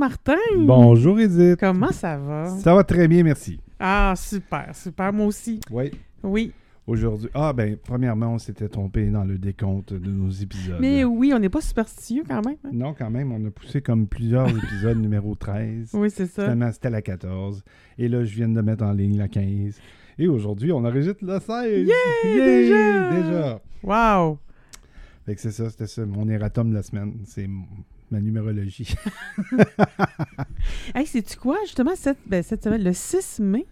Martin. Bonjour Edith. Comment ça va? Ça va très bien, merci. Ah, super, super. Moi aussi. Oui. Oui. Aujourd'hui. Ah, ben, premièrement, on s'était trompé dans le décompte de nos épisodes. Mais oui, on n'est pas superstitieux quand même. hein? Non, quand même, on a poussé comme plusieurs épisodes numéro 13. Oui, c'est ça. Finalement, c'était la 14. Et là, je viens de mettre en ligne la 15. Et aujourd'hui, on enregistre la 16. Yeah, Yay! déjà! Déjà! Wow! Fait que c'est ça, c'était ça. Mon erratum de la semaine. C'est m- ma numérologie. Hey, sais-tu quoi? Justement, cette, ben, cette semaine, le 6 mai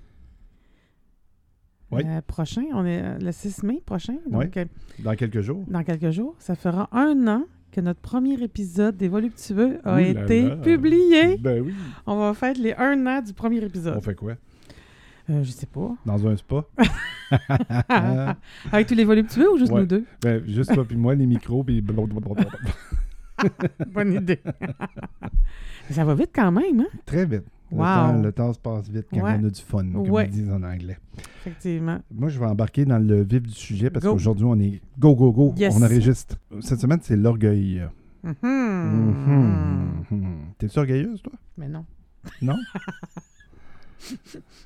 Oui. euh, prochain, on est euh, le 6 mai prochain, donc euh, Dans quelques jours. dans quelques jours, ça fera un an que notre premier épisode des Voluptueux a Ouh là été là. publié. Ben oui. On va faire les un an du premier épisode. On fait quoi? Euh, je sais pas. Dans un spa? Avec tous les Voluptueux ou juste Ouais. nous deux? Ben, juste toi puis moi, les micros, puis... Bonne idée. ça va vite quand même, hein? Très vite. Le, Wow. temps, le temps se passe vite quand Ouais. on a du fun, comme Ouais. ils disent en anglais. Effectivement. Moi, je vais embarquer dans le vif du sujet parce qu'aujourd'hui, on est go, go, go. Yes. On enregistre. Cette semaine, c'est l'orgueil. Mhm. Mhm. T'es-tu orgueilleuse, toi? Mais non. Non?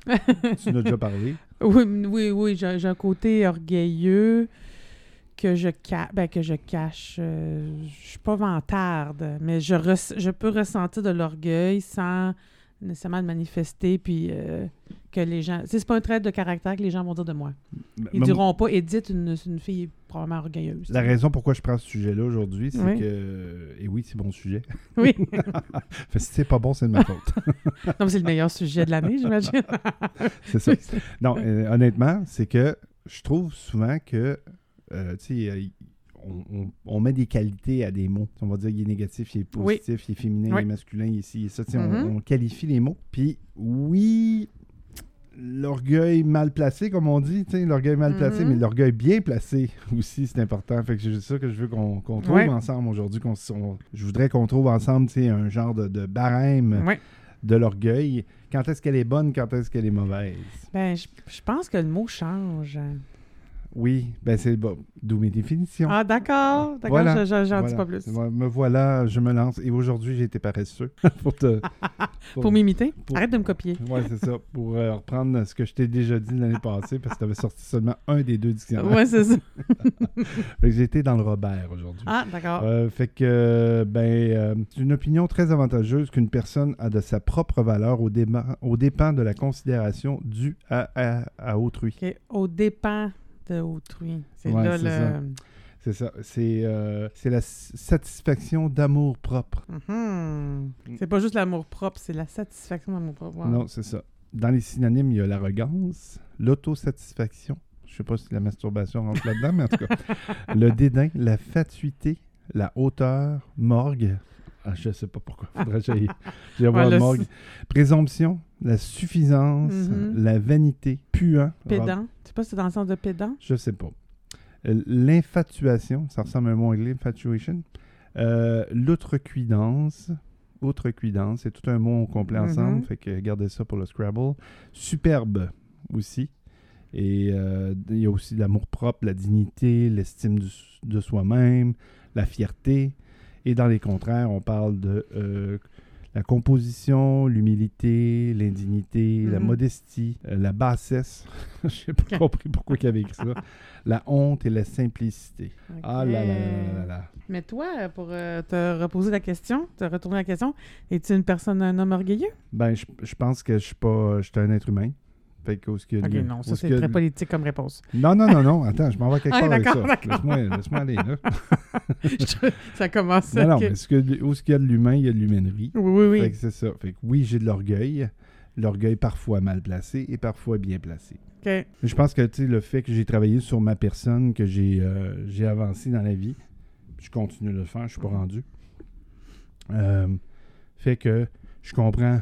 tu en as déjà parlé. Oui, oui, oui, j'ai j'ai un côté orgueilleux que je, ca- ben, que je cache. Euh, je suis pas vantarde, mais je, res- je peux ressentir de l'orgueil sans nécessairement le manifester, puis euh, que les gens... C'est pas un trait de caractère que les gens vont dire de moi. Ils Mais- diront pas, Edith, une, une fille probablement orgueilleuse. La raison pourquoi je prends ce sujet-là aujourd'hui, c'est Oui. que... Et oui, c'est bon sujet. Oui. Fait si c'est pas bon, c'est de ma faute. non, c'est le meilleur sujet de l'année, j'imagine. c'est ça. Non, euh, honnêtement, c'est que je trouve souvent que, euh, tu sais, euh, on, on- on met des qualités à des mots. On va dire il est négatif, il est Oui. positif, il est féminin, Oui. il est masculin, il est ci, il est ça. Sais, on- on, qualifie les mots. Puis oui, l'orgueil mal placé, comme on dit, l'orgueil mal placé, Mhm. mais l'orgueil bien placé aussi, c'est important. Fait que c'est ça que je veux qu'on trouve ensemble aujourd'hui. je voudrais qu'on trouve ensemble, un genre de, de barème de l'orgueil. Quand est-ce qu'elle est bonne, quand est-ce qu'elle est mauvaise? Ben, je, je pense que le mot change. Oui, ben c'est bon. D'où mes définitions. Ah, d'accord. D'accord, Voilà, j'en dis pas plus. Me voilà, je me lance. Et aujourd'hui, j'ai été paresseux. pour te. Pour m'imiter? pour- Arrête de me copier. Ouais, c'est ça. Pour euh, reprendre ce que je t'ai déjà dit l'année passée, parce que tu avais sorti seulement un des deux dictionnaires. Ouais, c'est ça. Fait que j'ai été dans le Robert aujourd'hui. Ah, d'accord. Euh, fait que, ben, euh, c'est une opinion très avantageuse qu'une personne a de sa propre valeur au, déma- au dépend de la considération due à, à- à autrui. Au dépens de autrui. C'est Ouais, là c'est le. ça. C'est ça. C'est euh, c'est la satisfaction d'amour propre. Mhm. C'est pas juste l'amour propre, c'est la satisfaction d'amour propre. Wow. Non, c'est ça. Dans les synonymes, il y a l'arrogance, l'autosatisfaction. Je sais pas si la masturbation rentre là-dedans, mais en tout cas. Le dédain, la fatuité, la hauteur, morgue. Ah, je sais pas pourquoi. Faudrait que j'aille voir le morgue. Présomption, la suffisance, Mhm. la vanité, puant. Pédant. Tu sais pas si c'est dans le sens de pédant? Je sais pas. Euh, L'infatuation, ça ressemble à un mot anglais, infatuation. Euh, L'outrecuidance. Outrecuidance, c'est tout un mot complet Mhm. ensemble, fait que gardez ça pour le Scrabble. Superbe aussi. Et euh, il y a aussi l'amour-propre, la dignité, l'estime de soi-même, la fierté. Et dans les contraires, on parle de euh, la composition, l'humilité, l'indignité, la Mhm. modestie, euh, la bassesse. Je n'ai pas compris pourquoi il y avait écrit ça. La honte et la simplicité. Ah là là là là là là. Mais toi, pour euh, te reposer la question, te retourner la question, es-tu une personne, un homme orgueilleux? Ben, je, je pense que je suis pas. Je suis un être humain. Fait que, que Ok, non, ça c'est que très politique comme réponse. Non, non, non, non. Attends, je m'en vais quelque Ah, part avec ça. Laisse-moi laisse-moi aller, là. ça commence. non, non, ok. mais ce que, où qu'il y a de l'humain, il y a de l'humainerie. Oui, oui, Fait oui. que c'est ça. Fait que oui, j'ai de l'orgueil. L'orgueil parfois mal placé et parfois bien placé. OK. Mais je pense que tu sais, le fait que j'ai travaillé sur ma personne, que j'ai euh, j'ai avancé dans la vie, je continue de le faire, je suis pas rendu, euh, fait que je comprends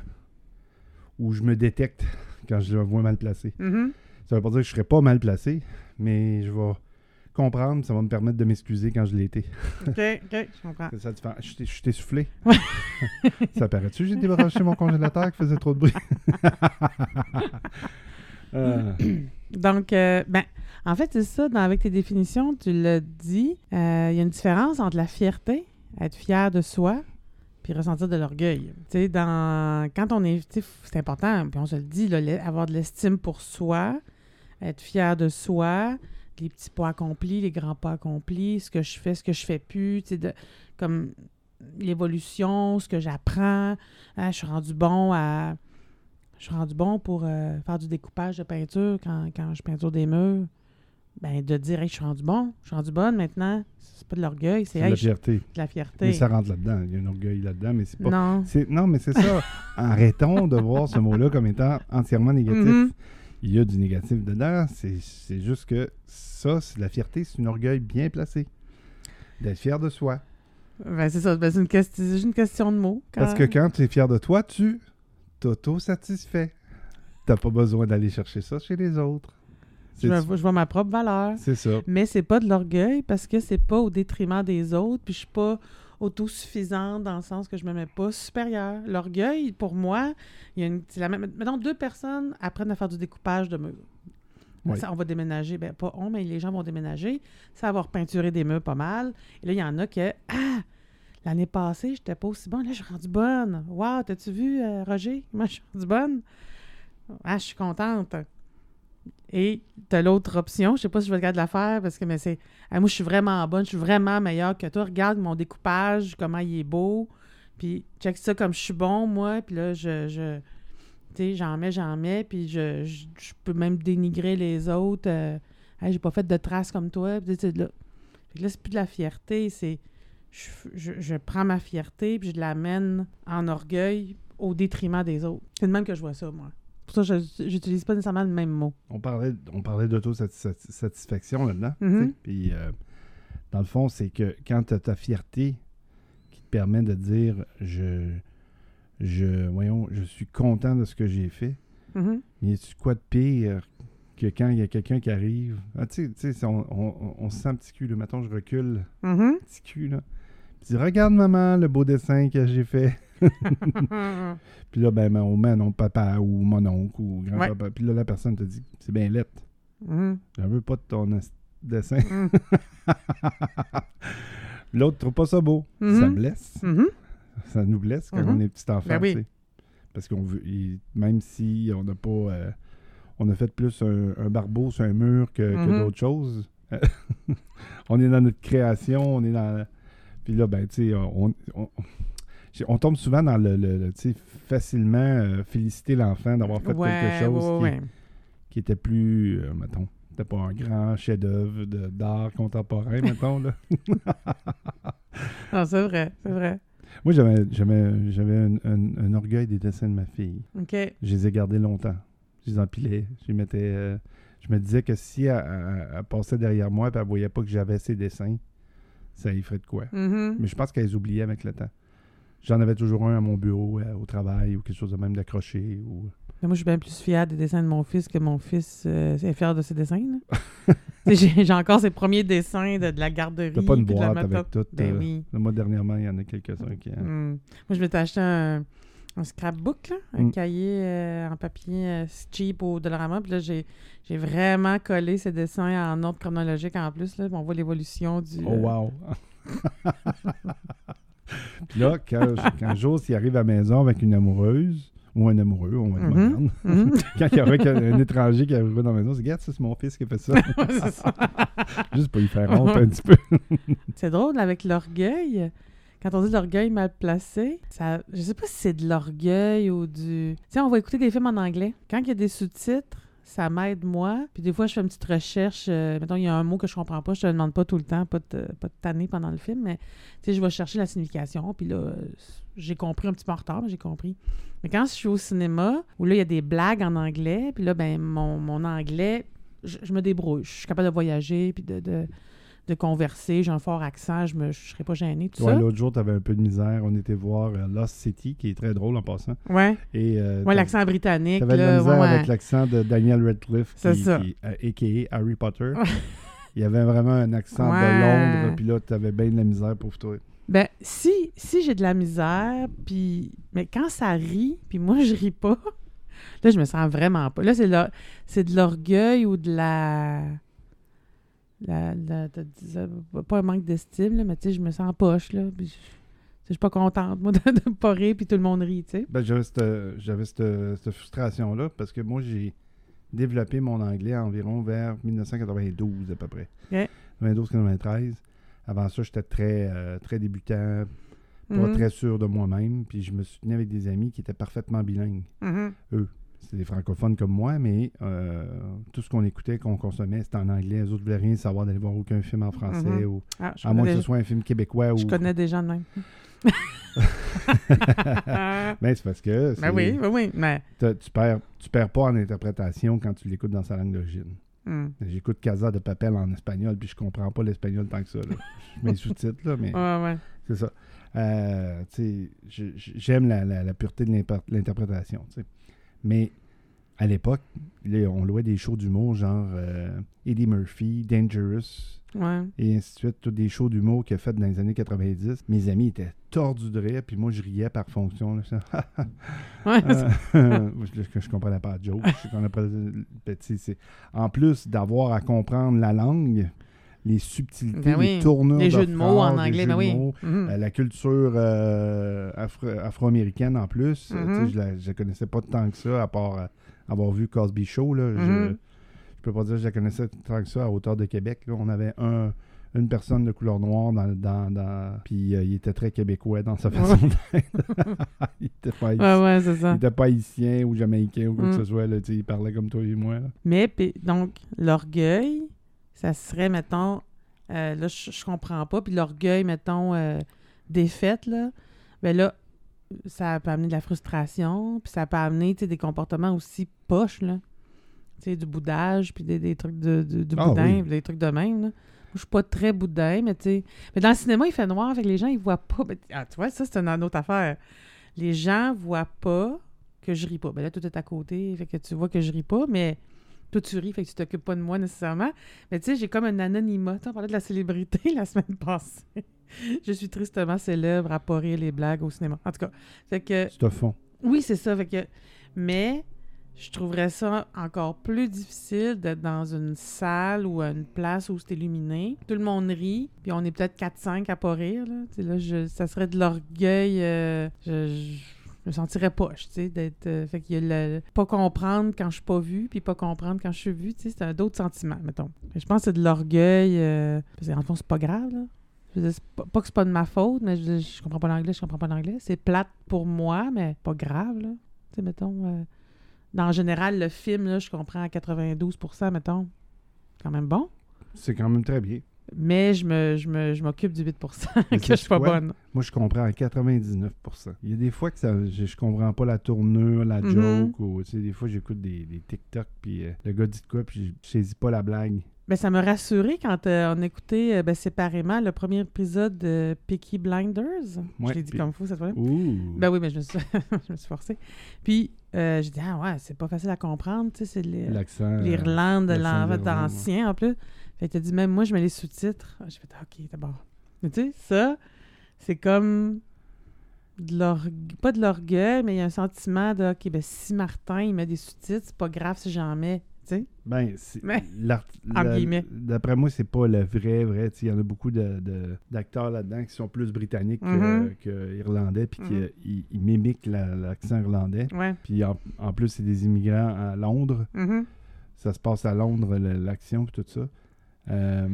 où je me détecte quand je le vois mal placé. Mhm. Ça veut pas dire que je serais pas mal placé, mais je vais comprendre, ça va me permettre de m'excuser quand je l'ai été. OK, OK, je comprends. Ça, fais, je t'ai- je t'ai soufflé. Ouais. ça paraît-tu, j'ai débranché mon congélateur qui faisait trop de bruit? Euh, Donc, euh, ben, en fait, c'est ça, dans, avec tes définitions, tu l'as dit, euh, il y a une différence entre la fierté, être fier de soi, ressentir de l'orgueil. Tu sais, quand on est... C'est important, puis on se le dit, avoir de l'estime pour soi, être fier de soi, les petits pas accomplis, les grands pas accomplis, ce que je fais, ce que je fais plus, tu sais, de- comme l'évolution, ce que j'apprends. Ah, je suis rendu bon à... Je suis rendu bon pour euh, faire du découpage de peinture quand, quand je peinture des murs. Ben, de dire, hey, je suis rendu bon, je suis rendu bonne maintenant. C'est pas de l'orgueil, c'est C'est de hey, la fierté. de la fierté. Mais ça rentre là-dedans. Il y a un orgueil là-dedans, mais c'est pas. Non. Non, mais c'est ça. Arrêtons de voir ce mot-là comme étant entièrement négatif. Mhm. Il y a du négatif dedans. C'est c'est juste que ça, c'est la fierté, c'est un orgueil bien placé. D'être fier de soi. Ben, c'est ça. Ben, c'est une, question de mots. Quand- Parce que quand tu es fier de toi, tu t'auto-satisfais. T'as pas besoin d'aller chercher ça chez les autres. Je, vois ma propre valeur. c'est ça. Mais c'est pas de l'orgueil parce que c'est pas au détriment des autres. Puis je suis pas autosuffisante dans le sens que je me mets pas supérieure. L'orgueil, pour moi, il y a une. la même. Mettons, deux personnes apprennent à faire du découpage de murs. Oui. Ça, on va déménager. Ben, pas on, mais les gens vont déménager. Ça va avoir peinturé des murs pas mal. Et là, il y en a que. Ah! L'année passée, j'étais pas aussi bonne. Là, je suis rendue bonne. Wow, t'as-tu vu, euh, Roger? Moi, je suis rendue bonne. Ah, je suis contente. Et t'as l'autre option, je sais pas si je vais capable de la faire parce que c'est. Moi, je suis vraiment bonne, je suis vraiment meilleure que toi. Regarde mon découpage, comment il est beau. Puis check ça comme je suis bon, moi. Puis là, je. je sais, j'en mets, j'en mets. Puis je, je, peux même dénigrer les autres. Euh, Hey, j'ai pas fait de traces comme toi. Puis là, là, c'est plus de la fierté, c'est. Je prends ma fierté puis je l'amène en orgueil au détriment des autres. C'est de même que je vois ça, moi. Pour ça, je j'utilise pas nécessairement le même mot. On parlait, on parlait d'autosatisfaction là-dedans. Mhm. sais. Puis, euh, dans le fond, c'est que quand tu as ta fierté qui te permet de dire je, je, voyons, je suis content de ce que j'ai fait, Mhm. mais y a-tu quoi de pire que quand il y a quelqu'un qui arrive? Ah, Tu sais- on, on- on se sent petit cul, là. Mettons, je recule, Mhm. petit cul, là. Puis, regarde, maman, le beau dessin que j'ai fait. Puis là, ben, mon, man, mon papa ou mon oncle ou grand-papa. Puis là, la personne te dit c'est bien lettre. Mhm. Je veux pas de ton dessin. Mhm. L'autre trouve pas ça beau. Mhm. Ça blesse. Mhm. Ça nous blesse quand Mhm. on est petit enfant. Ben oui. Parce qu'on veut. il- même si on n'a pas. euh, on a fait plus un, un barbeau sur un mur que, que d'autres choses. on est dans notre création, on est dans. Puis là, ben, tu sais, on, on, on tombe souvent dans le, le- le, tu sais, facilement euh, féliciter l'enfant d'avoir fait Ouais, quelque chose ouais, qui, ouais. qui était plus, euh, mettons, c'était pas un grand chef-d'œuvre d'art contemporain, mettons, là. Non, c'est vrai, c'est vrai. Moi, j'avais, j'avais, j'avais un, un- un orgueil des dessins de ma fille. OK. Je les ai gardés longtemps. Je les empilais. Je les mettais. euh, je me disais que si elle, elle- elle passait derrière moi et elle voyait pas que j'avais ses dessins, ça y ferait de quoi. Mhm. Mais je pense qu'elle les oubliait avec le temps. J'en avais toujours un à mon bureau, euh, au travail, ou quelque chose de même d'accroché. Ou... Moi, je suis bien plus fière des dessins de mon fils que mon fils euh, est fier de ses dessins. J'ai encore ses premiers dessins de, de la garderie. T'as pas une la boîte avec tout. Ben euh, oui. Moi, dernièrement, il y en a quelques-uns qui. Mm. Moi, je m'étais acheté un, un scrapbook, là, un Mm. cahier euh, en papier cheap au Dollarama. Puis là, j'ai j'ai vraiment collé ces dessins en ordre chronologique en plus. Là. On voit l'évolution du... Oh, wow! Puis là, quand, quand Joss il arrive à la maison avec une amoureuse, ou un amoureux, on va être Mhm. moderne, Mhm. quand il y aurait un étranger qui arriverait dans la maison, c'est Regarde, c'est mon fils qui a fait ça. Juste pour y faire honte un petit peu. C'est drôle avec l'orgueil. Quand on dit l'orgueil mal placé, ça, je sais pas si c'est de l'orgueil ou du. Tu sais, on va écouter des films en anglais. Quand il y a des sous-titres, ça m'aide moi. Puis des fois, je fais une petite recherche. euh, mettons, il y a un mot que je comprends pas, je te le demande pas tout le temps, pas de, pas tanner pendant le film, mais tu sais, je vais chercher la signification. Puis là, euh, j'ai compris un petit peu en retard, mais j'ai compris. Mais quand je suis au cinéma, où là, il y a des blagues en anglais, puis là, ben, mon, mon anglais, je, me débrouille. Je suis capable de voyager, puis de, de converser. J'ai un fort accent, je ne serais pas gênée, tout Ouais, ça. L'autre jour, tu avais un peu de misère. On était voir euh, Lost City, qui est très drôle en passant. Ouais, Et, euh, ouais l'accent britannique. T'avais de la misère ouais, avec l'accent de Daniel Radcliffe, qui, ça. qui, euh, a.k.a. Harry Potter. Il y avait vraiment un accent de Londres, puis là, t'avais bien de la misère pour toi. Ben, si, si j'ai de la misère, puis... Mais quand ça rit, puis moi, je ris pas, là, je me sens vraiment pas. Là, c'est de l'orgueil ou de la... la, la- pas un manque d'estime, mais tu sais, je me sens poche, là. puis je- suis pas contente, moi, de, de pas rire, puis tout le monde rit, tu sais. Ben, j'avais cette, j'avais cette, cette frustration-là parce que moi, j'ai développé mon anglais environ vers 1992 à peu près. Ok. 92-93. Avant ça, j'étais très, euh, très débutant, pas Mhm. très sûr de moi-même. Puis je me soutenais avec des amis qui étaient parfaitement bilingues. Mhm. C'était des francophones comme moi, mais euh, tout ce qu'on écoutait, qu'on consommait, c'était en anglais. Les autres voulaient rien savoir d'aller voir aucun film en français, Mhm. ou, Ah, à moins que ce soit un film québécois. je ou... connais des gens de même. Ben, c'est parce que c'est- ben oui, oui, oui, mais... tu perds, tu perds pas en interprétation quand tu l'écoutes dans sa langue d'origine. hmm. J'écoute Casa de Papel en espagnol, puis je comprends pas l'espagnol tant que ça. là. Je mets sous-titres, là, mais Ouais, ouais. c'est ça. Euh, j'aime la, la- la pureté de l'interprétation. Mais à l'époque, on louait des shows d'humour genre euh, Eddie Murphy, Dangerous, Ouais. et ainsi de suite. Tous des shows d'humour qu'il a fait dans les années 90. Mes amis étaient tordus de rire, puis moi, je riais par fonction. là. Ouais, Euh, je, je comprenais pas la joke. Je comprenais pas En plus d'avoir à comprendre la langue, les subtilités, Ben oui. les tournures Les jeux de mots en anglais, ben de oui. mots, Mhm. euh, la culture euh, afro- afro-américaine en plus. Euh, Mhm. je, la, je la connaissais pas tant que ça, à part avoir vu Cosby Show. Là, je, Mhm. je peux pas dire que je la connaissais tant que ça à hauteur de Québec. là. On avait un, une personne de couleur noire dans... dans, dans- Puis euh, il était très québécois dans sa façon d'être. il était pas haïtien. Ouais, ouais, c'est Il ça. était pas haïtien ou jamaïcain ou quoi Mm. que ce soit. Là, tu sais, il parlait comme toi et moi. là. Mais, donc, l'orgueil, ça serait, mettons, euh, là, je, je comprends pas, puis l'orgueil, mettons, euh, défaite, là, ben là, ça peut amener de la frustration, puis ça peut amener, tu sais, des comportements aussi poches, là. Tu sais, du boudage, puis des, des trucs de, de, de Ah boudin, oui. des trucs de même, là. Moi, je suis pas très boudin, mais tu sais... Mais dans le cinéma, il fait noir, fait que les gens, ils voient pas... Ben, ah, tu vois, ça, c'est une, une autre affaire. Les gens voient pas que je ris pas. Ben là, tout est à côté, fait que tu vois que je ris pas, mais toi, tu ris, fait que tu t'occupes pas de moi nécessairement. Mais tu sais, j'ai comme un anonymat. On parlait de la célébrité la semaine passée. je suis tristement célèbre à pas rire les blagues au cinéma. En tout cas, fait que C'est fond. oui, c'est ça. Fait que, mais je trouverais ça encore plus difficile d'être dans une salle ou une place où c'est illuminé. Tout le monde rit, puis on est peut-être 4-5 à pas rire. Là. Je- ça serait de l'orgueil. euh, je, je- je me sentirais poche, tu sais, d'être... euh, fait qu'il y a le... Pas comprendre quand je suis pas vue, puis pas comprendre quand je suis vue, tu sais, c'est un d'autres sentiments, mettons. Je pense que c'est de l'orgueil, euh, parce qu'en fond, c'est pas grave, là. Je veux dire, pas, pas que c'est pas de ma faute, mais je, je comprends pas l'anglais, je comprends pas l'anglais. C'est plate pour moi, mais pas grave, là. Tu sais, mettons... euh, dans général, le film, là, je comprends à 92% mettons. C'est quand même bon. C'est quand même très bien. Mais je me, je me, je m'occupe du 8 Mais que je suis pas quoi? bonne. Moi, je comprends à 99% Il y a des fois que ça, je, je comprends pas la tournure, la Mhm. joke, ou tu sais, des fois j'écoute des, des TikTok, puis euh, le gars dit de quoi, puis je saisis pas la blague. Ben, ça m'a rassuré quand euh, on écoutait euh, ben, séparément le premier épisode de Peaky Blinders. Ouais, je l'ai dit puis- comme fou cette fois-là. Ben oui, mais je me suis, je me suis forcée. Puis, euh, j'ai dit, ah ouais, c'est pas facile à comprendre, tu sais, c'est l'Irlande de l'accent l'en- d'Irlande, ouais. d'ancien en plus. Fait que t'as dit, même moi, je mets les sous-titres. Ah, J'ai fait, ah, ok, d'abord. Mais tu sais, ça, c'est comme de l'orgue- pas de l'orgueil, mais il y a un sentiment de, ok, ben si Martin, il met des sous-titres, c'est pas grave si j'en mets, tu sais. Ben, c'est-. D'après moi, c'est pas le vrai, vrai. tu sais, Il y en a beaucoup de- de- d'acteurs là-dedans qui sont plus britanniques que- que, irlandais, puis qui Mhm. euh, ils- mimiquent la- l'accent irlandais. Puis en, en plus, c'est des immigrants à Londres. Mhm. Ça se passe à Londres, l'action, puis tout ça. Euh,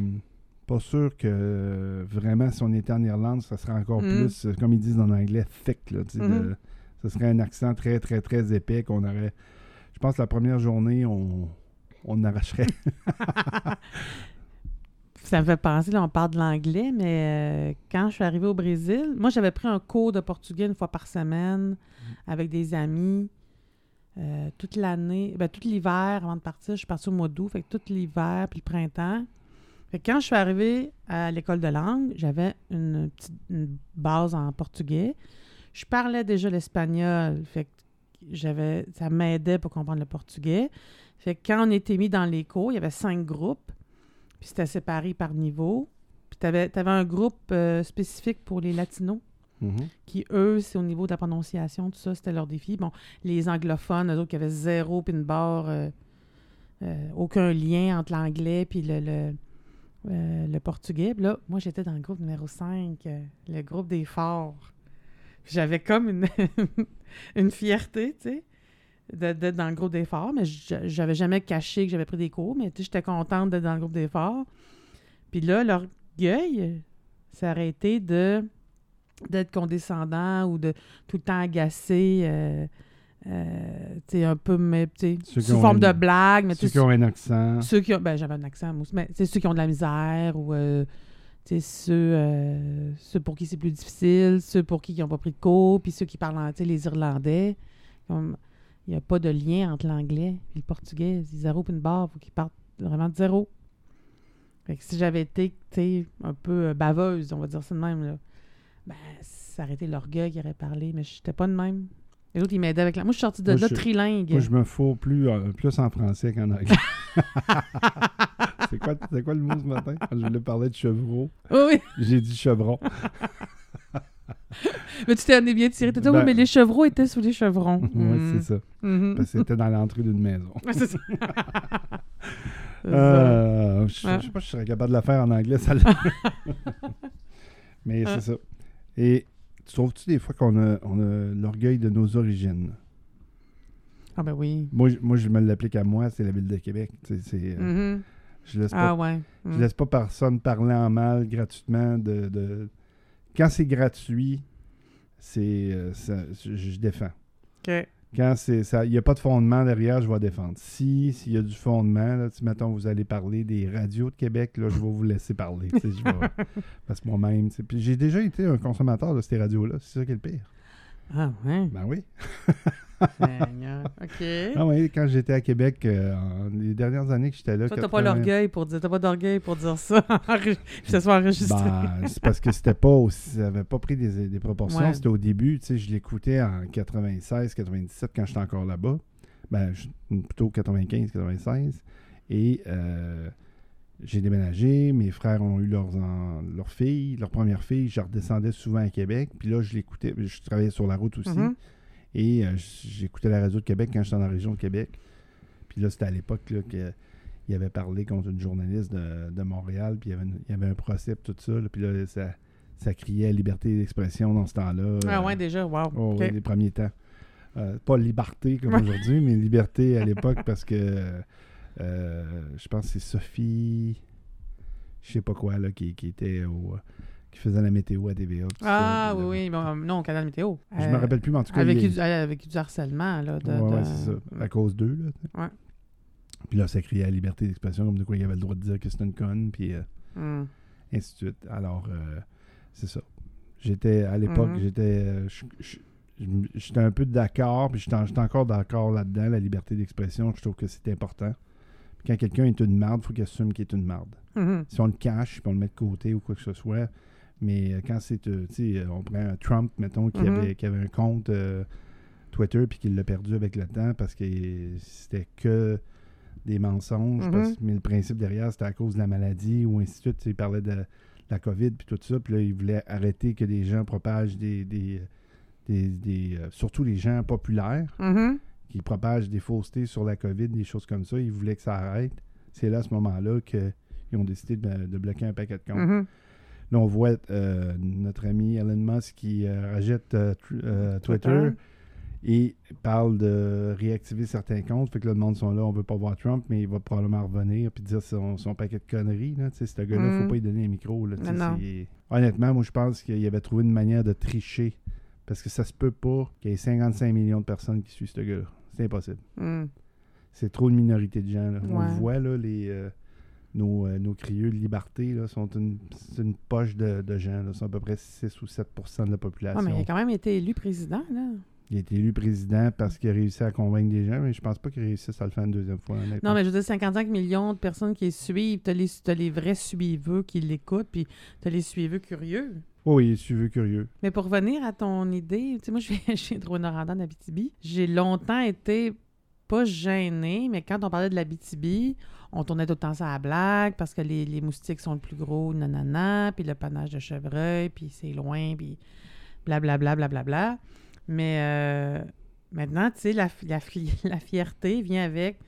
pas sûr que euh, vraiment, si on était en Irlande, ça serait encore Mhm. plus, euh, comme ils disent en anglais, thick. Là, de- Mhm. ce serait un accent très, très, très épais qu'on aurait. Je pense que la première journée, on, on arracherait. Ça me fait penser, là, on parle de l'anglais, mais euh, quand je suis arrivée au Brésil, moi, j'avais pris un cours de portugais une fois par semaine avec des amis. euh, toute l'année, ben, tout l'hiver avant de partir, je suis partie au mois d'août, fait que tout l'hiver puis le printemps. Fait que quand je suis arrivée à l'école de langue, j'avais une petite une base en portugais. Je parlais déjà l'espagnol, fait que j'avais, ça m'aidait pour comprendre le portugais. Fait que quand on était mis dans les cours, il y avait cinq groupes, puis c'était séparé par niveau. Puis tu avais, un groupe euh, spécifique pour les latinos Mhm. qui, eux, c'est au niveau de la prononciation, tout ça, c'était leur défi. Bon, les anglophones, eux autres, qui avaient zéro puis une barre, euh, euh, aucun lien entre l'anglais puis le, le, euh, le portugais. Là, moi, j'étais dans le groupe numéro 5, euh, le groupe des forts. J'avais comme une, fierté, tu sais, d'être dans le groupe d'efforts, mais j- j'avais jamais caché que j'avais pris des cours, mais j'étais contente d'être dans le groupe d'efforts. Puis là, l'orgueil, ça aurait été de d'être condescendant ou de tout le temps agacer, euh, euh, sais, un peu, mais qui sous ont forme de blague, mais Ceux qui ont un accent. ceux qui ont. Ben, j'avais un accent, moi aussi. Mais c'est ceux qui ont de la misère ou. euh, ceux, euh, ceux pour qui c'est plus difficile, ceux pour qui n'ont pas pris de cours, puis ceux qui parlent, en- les Irlandais. Comme, il n'y a pas de lien entre l'anglais et le portugais. C'est zéro puis une barre. Il faut qu'ils partent vraiment de zéro. Fait que si j'avais été, un peu baveuse, on va dire ça de même, là, ben, ça aurait été l'orgueil qui aurait parlé, mais je n'étais pas de même. Les autres, ils m'aidaient avec la. Moi, je suis sortie de Moi, là je- trilingue. Moi, je me fous plus, euh, plus en français qu'en anglais. c'est quoi, c'est quoi le mot ce matin? Je voulais parler de chevreau. Oui, oui. J'ai dit chevron. Mais tu t'en es bien tiré. Dit, Ben- oui, mais les chevreaux étaient sous les chevrons. Mhm. c'est ça. Mhm. Parce que c'était dans l'entrée d'une maison. C'est ça. Euh, je, je sais pas si je serais capable de la faire en anglais, ça Mais c'est ça. Et tu trouves-tu des fois qu'on a, on a l'orgueil de nos origines? Ah, ben oui. Moi, je- moi, je me l'applique à moi, c'est la ville de Québec. C'est, euh, Mhm. Je laisse pas Ah, ouais. Je Mhm. laisse pas personne parler en mal gratuitement. De, de- Quand c'est gratuit, c'est euh, ça- je, je défends. OK. Quand c'est ça, il n'y a pas de fondement derrière, je vais défendre. Si s'il y a du fondement, là, si mettons vous allez parler des radios de Québec, là, je vais vous laisser parler. je vais- parce que moi-même, j'ai déjà été un consommateur de ces radios-là, c'est ça qui est le pire. Ah, ouais? Ben oui. Seigneur. OK. Ah oui, quand j'étais à Québec, euh, les dernières années que j'étais là. Toi, t'as pas 80 l'orgueil pour dire, t'as pas d'orgueil pour dire ça, que ça soit enregistré. Ben, c'est parce que c'était pas aussi, ça avait pas pris des, des proportions. Ouais. C'était au début, tu sais, je l'écoutais en 96, 97 quand j'étais encore là-bas. Ben, plutôt 95, 96. Et euh, j'ai déménagé, mes frères ont eu leurs, en- leurs filles, leur première fille, je redescendais souvent à Québec. Puis là, je l'écoutais, je travaillais sur la route aussi. Mhm. Et euh, j'écoutais la radio de Québec quand j'étais dans la région de Québec. Puis là, c'était à l'époque là, que il avait parlé contre une journaliste de, de Montréal, puis il y, avait une- il y avait un procès, puis tout ça. là, puis là, ça, ça criait liberté d'expression dans ce temps-là. Ah, euh, ouais, déjà, wow. oh, oui, les premiers temps. Euh, pas liberté comme aujourd'hui, mais liberté à l'époque parce que euh, je pense que c'est Sophie, je sais pas quoi, là, qui, qui était au. Qui faisait la météo à TVA. tout Ah, ça, oui, oui. Bon, non, Canal Météo. Je Euh, me rappelle plus, mais en tout cas. Avec, il- du, avec du harcèlement, là. De, Ouais, ouais, de- c'est ça. À cause d'eux, là. Ouais. Puis là, ça criait à liberté d'expression, comme de quoi il avait le droit de dire que c'était une conne, puis euh, Hmm. ainsi de suite. Alors, euh, c'est ça. J'étais, à l'époque, Mhm. j'étais... euh, J'étais un peu d'accord, puis j'étais en- j'étais encore d'accord là-dedans, la liberté d'expression. Je trouve que c'est important. Puis quand quelqu'un est une marde, il faut qu'il assume qu'il est une marde. Mhm. Si on le cache, puis on le met de côté ou quoi que ce soit, mais euh, quand c'est, euh, tu sais, euh, on prend un Trump, mettons, qui, Mhm. avait, qui avait un compte euh, Twitter, puis qu'il l'a perdu avec le temps parce que c'était que des mensonges, Mhm. parce- mais le principe derrière, c'était à cause de la maladie ou ainsi de suite. Il parlait de la COVID, puis tout ça, puis là, il voulait arrêter que des gens propagent des... des, des- des, euh, surtout les gens populaires Mhm. qui propagent des faussetés sur la COVID, des choses comme ça. Ils voulaient que ça arrête. C'est là, à ce moment-là, qu'ils ont décidé de, de bloquer un paquet de comptes. Là, on voit euh, notre ami Elon Musk qui euh, rejette euh, euh, Twitter Twitter. et parle de réactiver certains comptes. Fait que là, le monde sont là, on veut pas voir Trump, mais il va probablement revenir puis dire son, son paquet de conneries. Là. Ce gars-là, Mhm. faut pas lui donner un micro. Là, Honnêtement, moi, je pense qu'il avait trouvé une manière de tricher parce que ça se peut pas qu'il y ait 55 millions de personnes qui suivent ce gars-là. C'est impossible. Hmm. C'est trop une minorité de gens. là. On le voit, là, les, euh, nos, euh, nos crieux de liberté là, sont une, c'est une poche de, de gens. Là. Ils sont à peu près 6 ou 7% de la population. Ah, mais il a quand même été élu président, là. Il a été élu président parce qu'il a réussi à convaincre des gens, mais je pense pas qu'il réussisse à le faire une deuxième fois. Non, mais je veux dire, 55 millions de personnes qui le suivent. Les, t'as les vrais suiveux qui l'écoutent, puis t'as les suiveux curieux. Oh, oui, suivi curieux. Mais pour revenir à ton idée, tu sais, moi, je viens chez Drouin-Noranda d'Abitibi. J'ai longtemps été pas gênée, mais quand on parlait de l'Abitibi, on tournait tout le temps ça à la blague parce que les, moustiques sont le plus gros, nanana, puis le panache de chevreuil, puis c'est loin, puis blablabla, blablabla. Mais euh, maintenant, tu sais, la, fi- la, fi- la fierté vient avec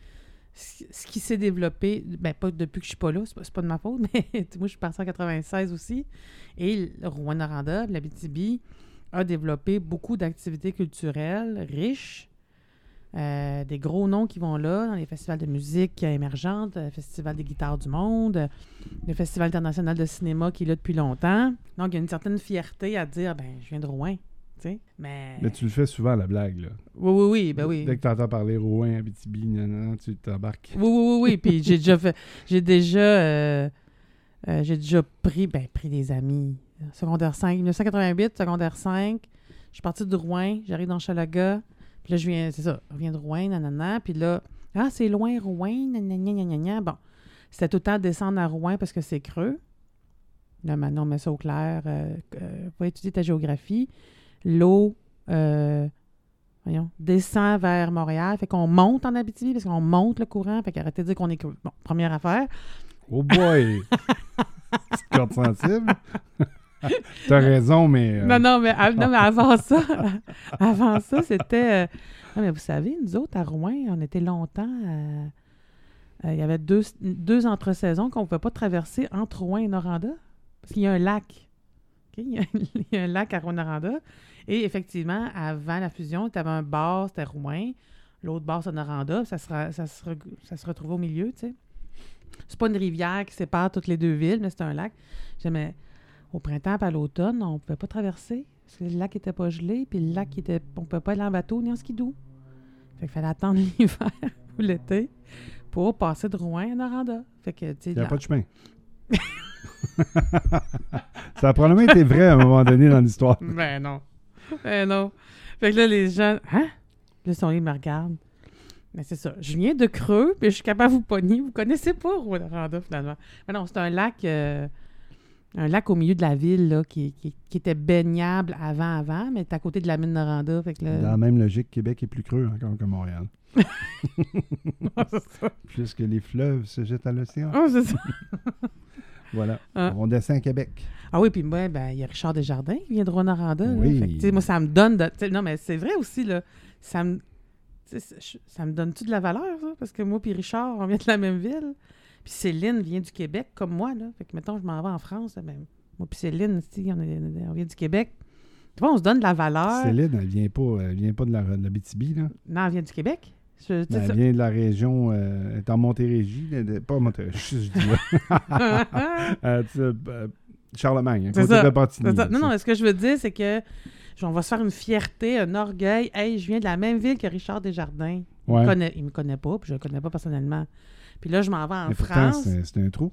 ce qui s'est développé, ben pas depuis que je suis pas là, c'est pas, de ma faute, mais moi je suis partie en 96 aussi. Et Rouen-Noranda, l'Abitibi, a développé beaucoup d'activités culturelles riches. Euh, des gros noms qui vont là, dans les festivals de musique émergente, le Festival des guitares du monde, euh, le Festival international de cinéma qui est là depuis longtemps. Donc, il y a une certaine fierté à dire, ben, je viens de Rouen. Mais... Mais tu le fais souvent, la blague, là. Oui, oui, oui, ben oui. Dès que tu entends parler Rouen, Abitibi, nanana, tu t'embarques. Oui, oui, oui, oui. Puis j'ai déjà fait. J'ai déjà. euh, euh, j'ai déjà pris. Ben, pris des amis. Secondaire 5. 1988, secondaire 5. Je suis partie de Rouen. J'arrive dans Chalaga. Puis là, je viens. C'est ça. Je reviens de Rouen, nanana. Puis là. Ah, c'est loin, Rouen. Nanana, nanana. Bon. C'était tout le temps descendre à Rouen parce que c'est creux. Là, maintenant, on met ça au clair. Euh, euh, pour étudier ta géographie. L'eau. euh, voyons, descend vers Montréal. Fait qu'on monte en Abitibi parce qu'on monte le courant. Fait qu'arrêtez de dire qu'on est creux. Bon, première affaire. Oh boy! Petite corde sensible. T'as raison, mais. euh, Non, non, mais, non, mais avant ça, avant ça, c'était. euh, non, mais vous savez, nous autres, à Rouen, on était longtemps. euh, Il y avait deux, deux entre-saisons qu'on ne pouvait pas traverser entre Rouen et Noranda. Parce qu'il y a un lac. Il, y a, il y a un lac à Rouen-Noranda. Et effectivement, avant la fusion, tu avais un bar, c'était Rouen. L'autre bar, c'est Noranda. Ça se, ça, se, re- ça se retrouvait au milieu, tu sais. C'est pas une rivière qui sépare toutes les deux villes, mais c'est un lac. Jamais au printemps et à l'automne, on ne pouvait pas traverser parce que le lac n'était pas gelé, puis le lac était. On ne pouvait pas aller en bateau ni en skidoo. Fait qu'il fallait attendre l'hiver ou l'été pour passer de Rouen à Noranda. Fait que, Il n'y a pas de chemin. ça a probablement été vrai à un moment donné dans l'histoire. Ben non. Ben non. Fait que là, les gens. Hein? Là, son ils me regardent. Mais c'est ça. Je viens de Creux, puis je suis capable de vous pogner. Vous connaissez pas Rwanda, finalement. Mais non, c'est un lac. euh, un lac au milieu de la ville, là, qui, qui- qui était baignable avant, avant, mais c'est à côté de la mine Noranda. Fait que là. Dans la même logique, Québec est plus creux encore que Montréal. Puisque les fleuves se jettent à l'océan. Ah, c'est ça. Voilà. Ah. On descend à Québec. Ah oui, puis moi, ben, il y a Richard Desjardins qui vient de Rwanda. là. Oui. Fait que, moi, ça me donne. de- non, mais c'est vrai aussi, là. Ça me. Ça me donne-tu de la valeur, ça? Parce que moi puis Richard, on vient de la même ville. Puis Céline vient du Québec, comme moi, là. Fait que, mettons, je m'en vais en France, ben, moi puis Céline, on, est- on vient du Québec. Tu vois, on se donne de la valeur. Céline, elle vient pas, elle vient pas de la, de la BTB, là. Non, elle vient du Québec. Je- sais, Elle ça- vient de la région, euh, elle est en Montérégie, là, de- pas Montérégie, je dis là. Euh, euh, Charlemagne, C'est côté ça, de C'est ça. Non, non, ce que je veux dire, c'est que on va se faire une fierté, un orgueil. Hey, je viens de la même ville que Richard Desjardins. Il, me connaît, il me connaît pas, puis je le connais pas personnellement. Puis là, je m'en vais en Mais pourtant, France. c'est un trou.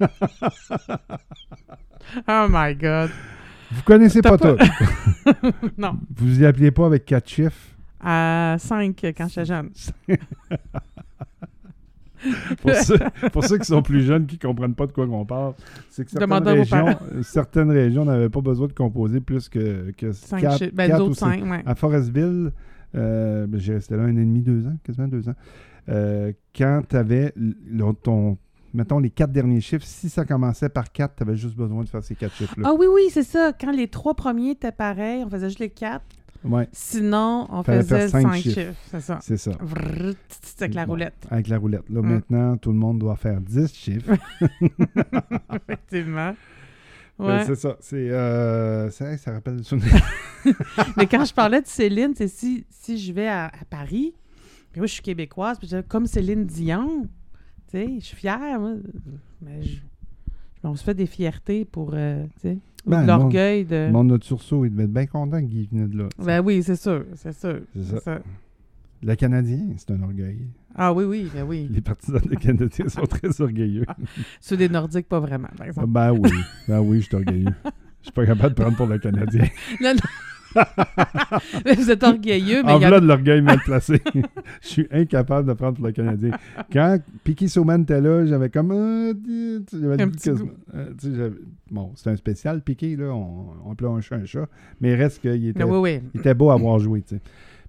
Oh my God. Vous connaissez pas, pas- tout. non. Vous y appelez pas avec quatre chiffres? À 5 quand j'étais jeune. Pour ceux, pour ceux qui sont plus jeunes, qui comprennent pas de quoi on parle, c'est que certaines régions, certaines régions n'avaient pas besoin de composer plus que, que 5 quatre- chiffres. Ben, quatre ou cinq. 5, ouais. À Forestville, euh, ben, j'ai resté là un an et demi, deux ans, quasiment deux ans. Euh, quand tu avais ton, mettons, les quatre derniers chiffres, si ça commençait par quatre, tu avais juste besoin de faire ces quatre chiffres-là. Ah oui, oui, c'est ça. Quand les trois premiers étaient pareils, on faisait juste les quatre. Ouais, Sinon, on Fallait faisait cinq 5 chiffres. chiffres. C'est ça. c'est ça. Tut, avec la Bon, roulette. Avec la roulette. Là, Mm. maintenant, tout le monde doit faire 10 chiffres. Effectivement. Ben, Ouais. c'est ça. C'est, euh, ça. Ça rappelle des souvenirs. Mais quand je parlais de Céline, c'est si, si je vais à, à Paris, puis moi je suis québécoise, puis comme Céline Dion, tu sais, je suis fière, moi. Mais je, on se fait des fiertés pour, euh, tu sais, Ben, l'orgueil de... De notre sursaut, il devait être bien content Guy venait de là. Ben oui, c'est sûr, c'est sûr. C'est ça. ça. Le Canadien, c'est un orgueil. Ah oui, oui, ben oui. Les partisans des Canadiens sont très orgueilleux. Ceux des Nordiques, pas vraiment, par exemple. ben oui, ben oui, je suis orgueilleux. Je suis pas capable de prendre pour le Canadien. Non, non. Vous êtes orgueilleux, mais en il y a... voilà de l'orgueil mal placé. je suis incapable de prendre pour le Canadien. Quand Piquet Sauman était là, j'avais comme... euh, j'avais euh, bon, c'est un spécial, Piquet, là. On, on un chat un chat. Mais il reste qu'il était, Mais oui, oui. il était beau à avoir joué, tu sais.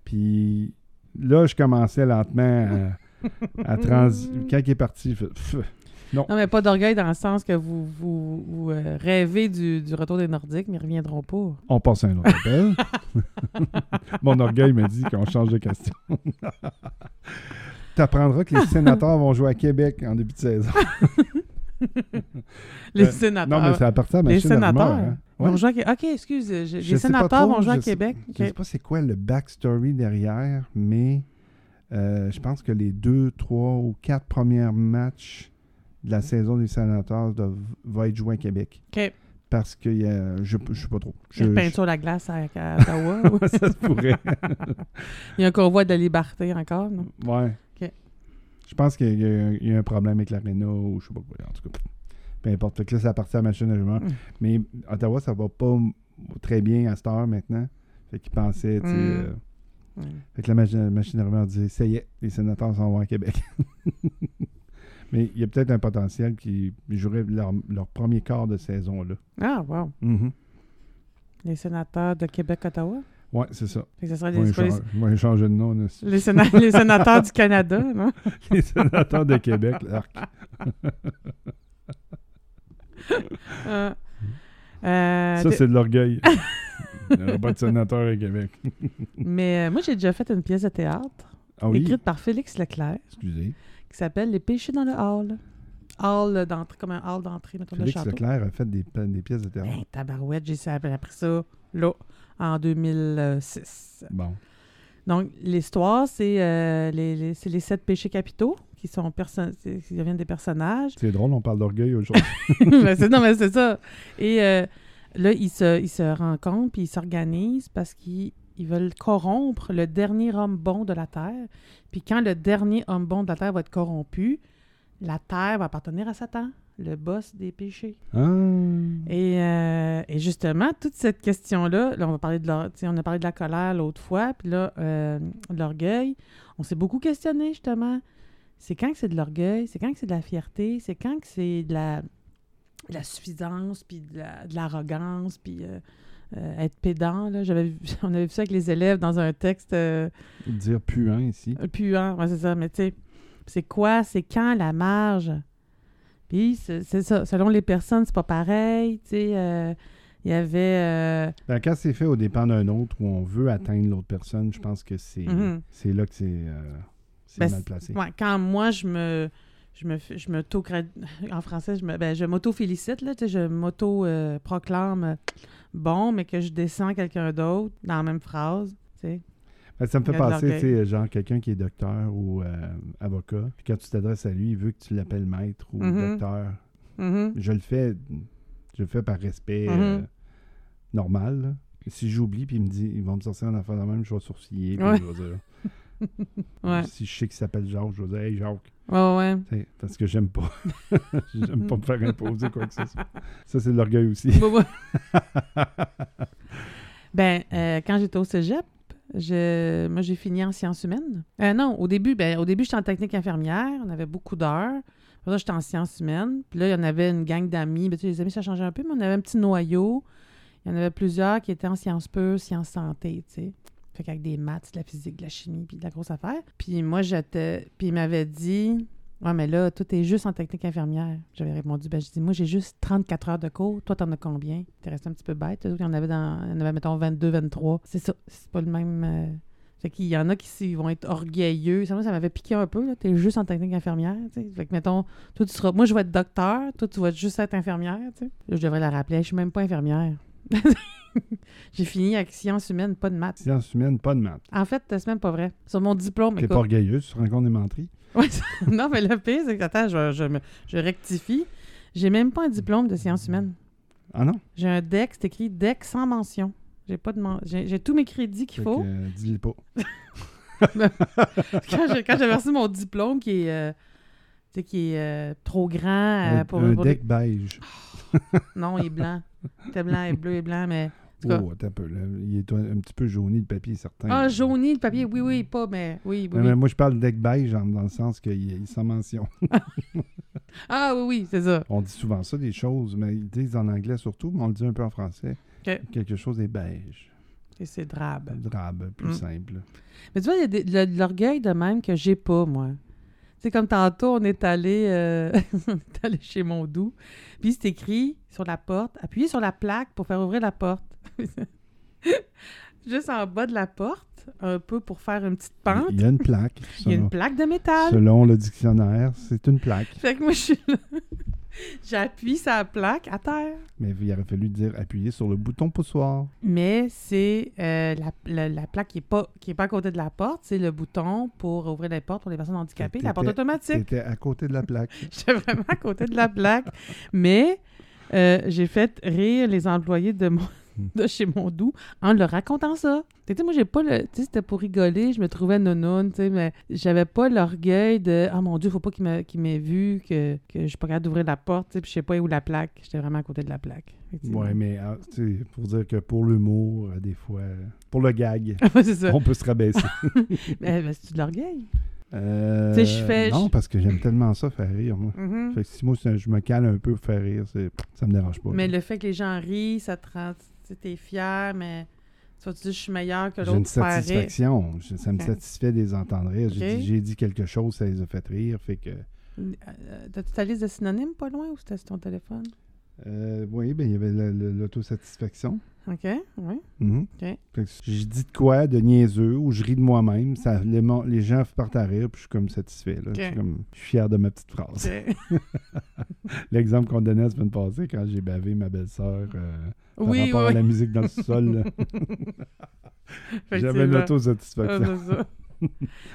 Puis là, je commençais lentement à, à trans... Quand il est parti, Pff, Non, mais pas d'orgueil dans le sens que vous, vous, vous, euh, rêvez du, du retour des Nordiques, mais ils reviendront pas. On passe à un autre appel. Mon orgueil me dit qu'on change de question. Tu apprendras que les sénateurs vont jouer à Québec en début de saison. Les Euh, sénateurs. Non, mais ça appartient à ma Les sénateurs. hein. Ils Ouais. vont jouer à Qué- OK, excuse. je- Je Les sénateurs trop, vont jouer à sais- Québec. Je OK. sais pas c'est quoi le backstory derrière, mais euh, je pense que les deux, trois ou quatre premiers matchs de la saison des sénateurs doivent, vont être joués à Québec. OK. Parce que a- je ne sais pas trop. Je- une peinture à la glace à, à Ottawa. ça se pourrait. Il y a un convoi de liberté encore, non? ouais. Ok. Je pense qu'il y, a- il y a un problème avec l'aréna ou je sais pas quoi. En tout cas, peu importe. Fait que là, c'est à partir de la machine à jugement. Mm. Mais Ottawa, ça va pas très bien à cette heure maintenant. Fait qu'ils pensaient, tu sais. Mm. euh, Ouais. Fait que la machine, la machine à rumeurs disait ça y est, les sénateurs s'en vont à Québec. Mais il y a peut-être un potentiel qui jouerait leur, leur premier quart de saison là. Ah, wow. Les sénateurs de Québec-Ottawa. Ouais, c'est ça. Fait que Ils vont les, échanger de nom. là. les séna- les sénateurs du Canada, non? Les sénateurs de Québec. l'arc. Euh, euh, Ça, c'est de l'orgueil. Il n'y aura pas de sénateur à Québec. Mais euh, moi, j'ai déjà fait une pièce de théâtre Ah oui? écrite par Félix Leclerc Excusez. Qui s'appelle Les péchés dans le hall. Hall d'entrée, comme un hall d'entrée, mettons, de Félix château. Leclerc a fait des, des pièces de théâtre. Hey, tabarouette, j'ai appris ça là, en 2006. Bon. Donc, l'histoire, c'est euh, les, les- c'est les sept péchés capitaux qui sont qui deviennent des personnages. C'est drôle, on parle d'orgueil aujourd'hui. Ben, non, mais c'est ça. Et euh, là, ils se, ils se rencontrent puis ils s'organisent parce qu'ils ils veulent corrompre le dernier homme bon de la Terre. Puis quand le dernier homme bon de la Terre va être corrompu, la Terre va appartenir à Satan, le boss des péchés. ah. Et, euh, et justement, toute cette question-là, là, on va parler de sais, on a parlé de la colère l'autre fois, puis là, euh, de l'orgueil. On s'est beaucoup questionné, justement. C'est quand que c'est de l'orgueil, c'est quand que c'est de la fierté, c'est quand que c'est de la, de la suffisance, puis de la- de l'arrogance, puis euh, euh, être pédant. Là. J'avais on avait vu ça avec les élèves dans un texte euh, Dire puant ici. puant, ouais, c'est ça. Mais tu sais, c'est quoi? C'est quand la marge? Puis c'est ça. Selon les personnes, c'est pas pareil. Tu sais, euh, il y avait. euh, Ben, quand c'est fait au dépend d'un autre où on veut atteindre l'autre personne, je pense que c'est Mhm. c'est là que c'est euh, Ben, mal placé. ouais, quand moi, je me. Je me, je m'auto en français, je me, ben, je m'auto-félicite, là, je m'auto-proclame bon, mais que je descends quelqu'un d'autre dans la même phrase, tu sais. Ben, ça me fait penser, tu sais, genre quelqu'un qui est docteur ou euh, avocat, puis quand tu t'adresses à lui, il veut que tu l'appelles maître ou Mhm. docteur. Mhm. Je le fais je le fais par respect euh, normal. là. Si j'oublie, puis il me dit, ils vont me sortir un affaire de même, je vais sourciller. puis Ouais. je vais dire- Ouais. Si je sais qu'il s'appelle Jacques, je vais dire Hey Jacques, Ouais, ouais. Parce que j'aime pas. j'aime pas me faire imposer quoi que ce soit. Ça, c'est de l'orgueil aussi. Ben, euh, quand j'étais au cégep, je, moi, j'ai fini en sciences humaines. Euh, non, au début, ben, au début, j'étais en technique infirmière. On avait beaucoup d'heures. Ça, j'étais en sciences humaines. Puis là, il y en avait une gang d'amis. Ben, tu sais, les amis, ça changeait un peu, mais on avait un petit noyau. Il y en avait plusieurs qui étaient en sciences pures, sciences santé, tu sais. Fait qu'avec des maths, de la physique, de la chimie, puis de la grosse affaire. Puis moi, j'étais... Puis il m'avait dit... Ouais, mais là, tout est juste en technique infirmière. J'avais répondu, ben, je dis, moi, j'ai juste 34 heures de cours. Toi, t'en as combien? T'es resté un petit peu bête. Il y en avait, dans, y en avait mettons, 22, 23. C'est ça. C'est pas le même. euh, Fait qu'il y en a qui vont être orgueilleux. Ça, moi, ça m'avait piqué un peu. là. T'es juste en technique infirmière. tu sais. Fait que, mettons, toi, tu seras. Moi, je vais être docteur. Toi, tu vas juste être infirmière. tu. Là, je devrais la rappeler. Je suis même pas infirmière. j'ai fini avec sciences humaines, pas de maths. Sciences humaines, pas de maths. En fait, c'est même pas vrai. Sur mon diplôme, T'es pas orgueilleux, tu te rends compte des menteries? Ouais, non, mais le pire, c'est que, attends, je, je, me- je rectifie. J'ai même pas un diplôme de sciences humaines. Ah non? J'ai un DEC, c'est écrit DEC sans mention. J'ai pas de men- j'ai, tous mes crédits qu'il faut. euh, dis-le pas. quand, j'ai, j'avais reçu mon diplôme qui est, euh, qui est euh, trop grand pour, un pour des- deck beige. Non, il est blanc. C'était blanc et bleu et blanc, mais. cas- Oh, attends un peu. Là. Il est un, un petit peu jauni, le papier, certain. Ah, jauni, le papier, oui, oui, pas, mais oui, oui. Mais, oui. mais moi, je parle de deck beige dans, le sens qu'il est sans mention. Ah, oui, oui, c'est ça. On dit souvent ça, des choses, mais ils disent en anglais surtout, mais on le dit un peu en français. Quelque chose est beige, Et c'est drabe. drabe, plus Mm. simple. Mais tu vois, il y a de l'orgueil de même que j'ai pas, moi. Sais, comme tantôt, on est allé, euh, on est allé chez mon doux, puis c'est écrit sur la porte, appuyez sur la plaque pour faire ouvrir la porte. Juste en bas de la porte, un peu pour faire une petite pente, Il y a une plaque. il y a une plaque de métal. selon le dictionnaire, c'est une plaque. Fait que moi, je suis là. J'appuie sa plaque à terre. Mais il aurait fallu dire appuyer sur le bouton poussoir. Mais c'est euh, la, la- la plaque qui n'est pas, qui est pas à côté de la porte, c'est le bouton pour ouvrir les portes pour les personnes handicapées, la porte automatique. C'était à côté de la plaque. J'étais vraiment à côté de la plaque. Mais euh, j'ai fait rire les employés de, mon, de chez Mondou en leur racontant ça. Tu sais, moi, j'ai pas le. Tu sais, c'était pour rigoler, je me trouvais nounoune, tu sais, mais j'avais pas l'orgueil de Ah mon Dieu, faut pas qu'il m'a- qu'il m'ait vu, que, que je suis pas capable d'ouvrir la porte, tu sais, puis je sais pas où la plaque. J'étais vraiment à côté de la plaque. Ouais, mais ah, tu sais, pour dire que pour l'humour, euh, des fois, pour le gag, on peut se rabaisser. Mais, mais c'est de l'orgueil? Euh, Tu sais, je fais- Non, parce que j'aime tellement ça faire rire, moi. Mhm. Fait que si moi, je me cale un peu pour faire rire, c'est- ça me dérange pas. Mais là. le fait que les gens rient, ça te rend. Tu sais, t'es fier, mais tu vas te dire je suis meilleur que J'ai une l'autre faire rire. satisfaction. Je- ça me satisfait de les entendre rire. J'ai dit, j'ai dit quelque chose, ça les a fait rire. Fait que, Euh, T'as-tu ta liste de synonymes pas loin ou c'était sur ton téléphone? euh, oui, ben, il y avait l'autosatisfaction. OK, oui. Que je dis de quoi de niaiseux ou je ris de moi-même, ça, les, gens partent à rire, puis je suis comme satisfait. Là. Je, suis comme, je suis fier de ma petite phrase. L'exemple qu'on donnait la semaine passée quand j'ai bavé ma belle-sœur euh, par oui, rapport oui. à la musique dans le sol. là. J'avais une Ah, autosatisfaction. c'est ça.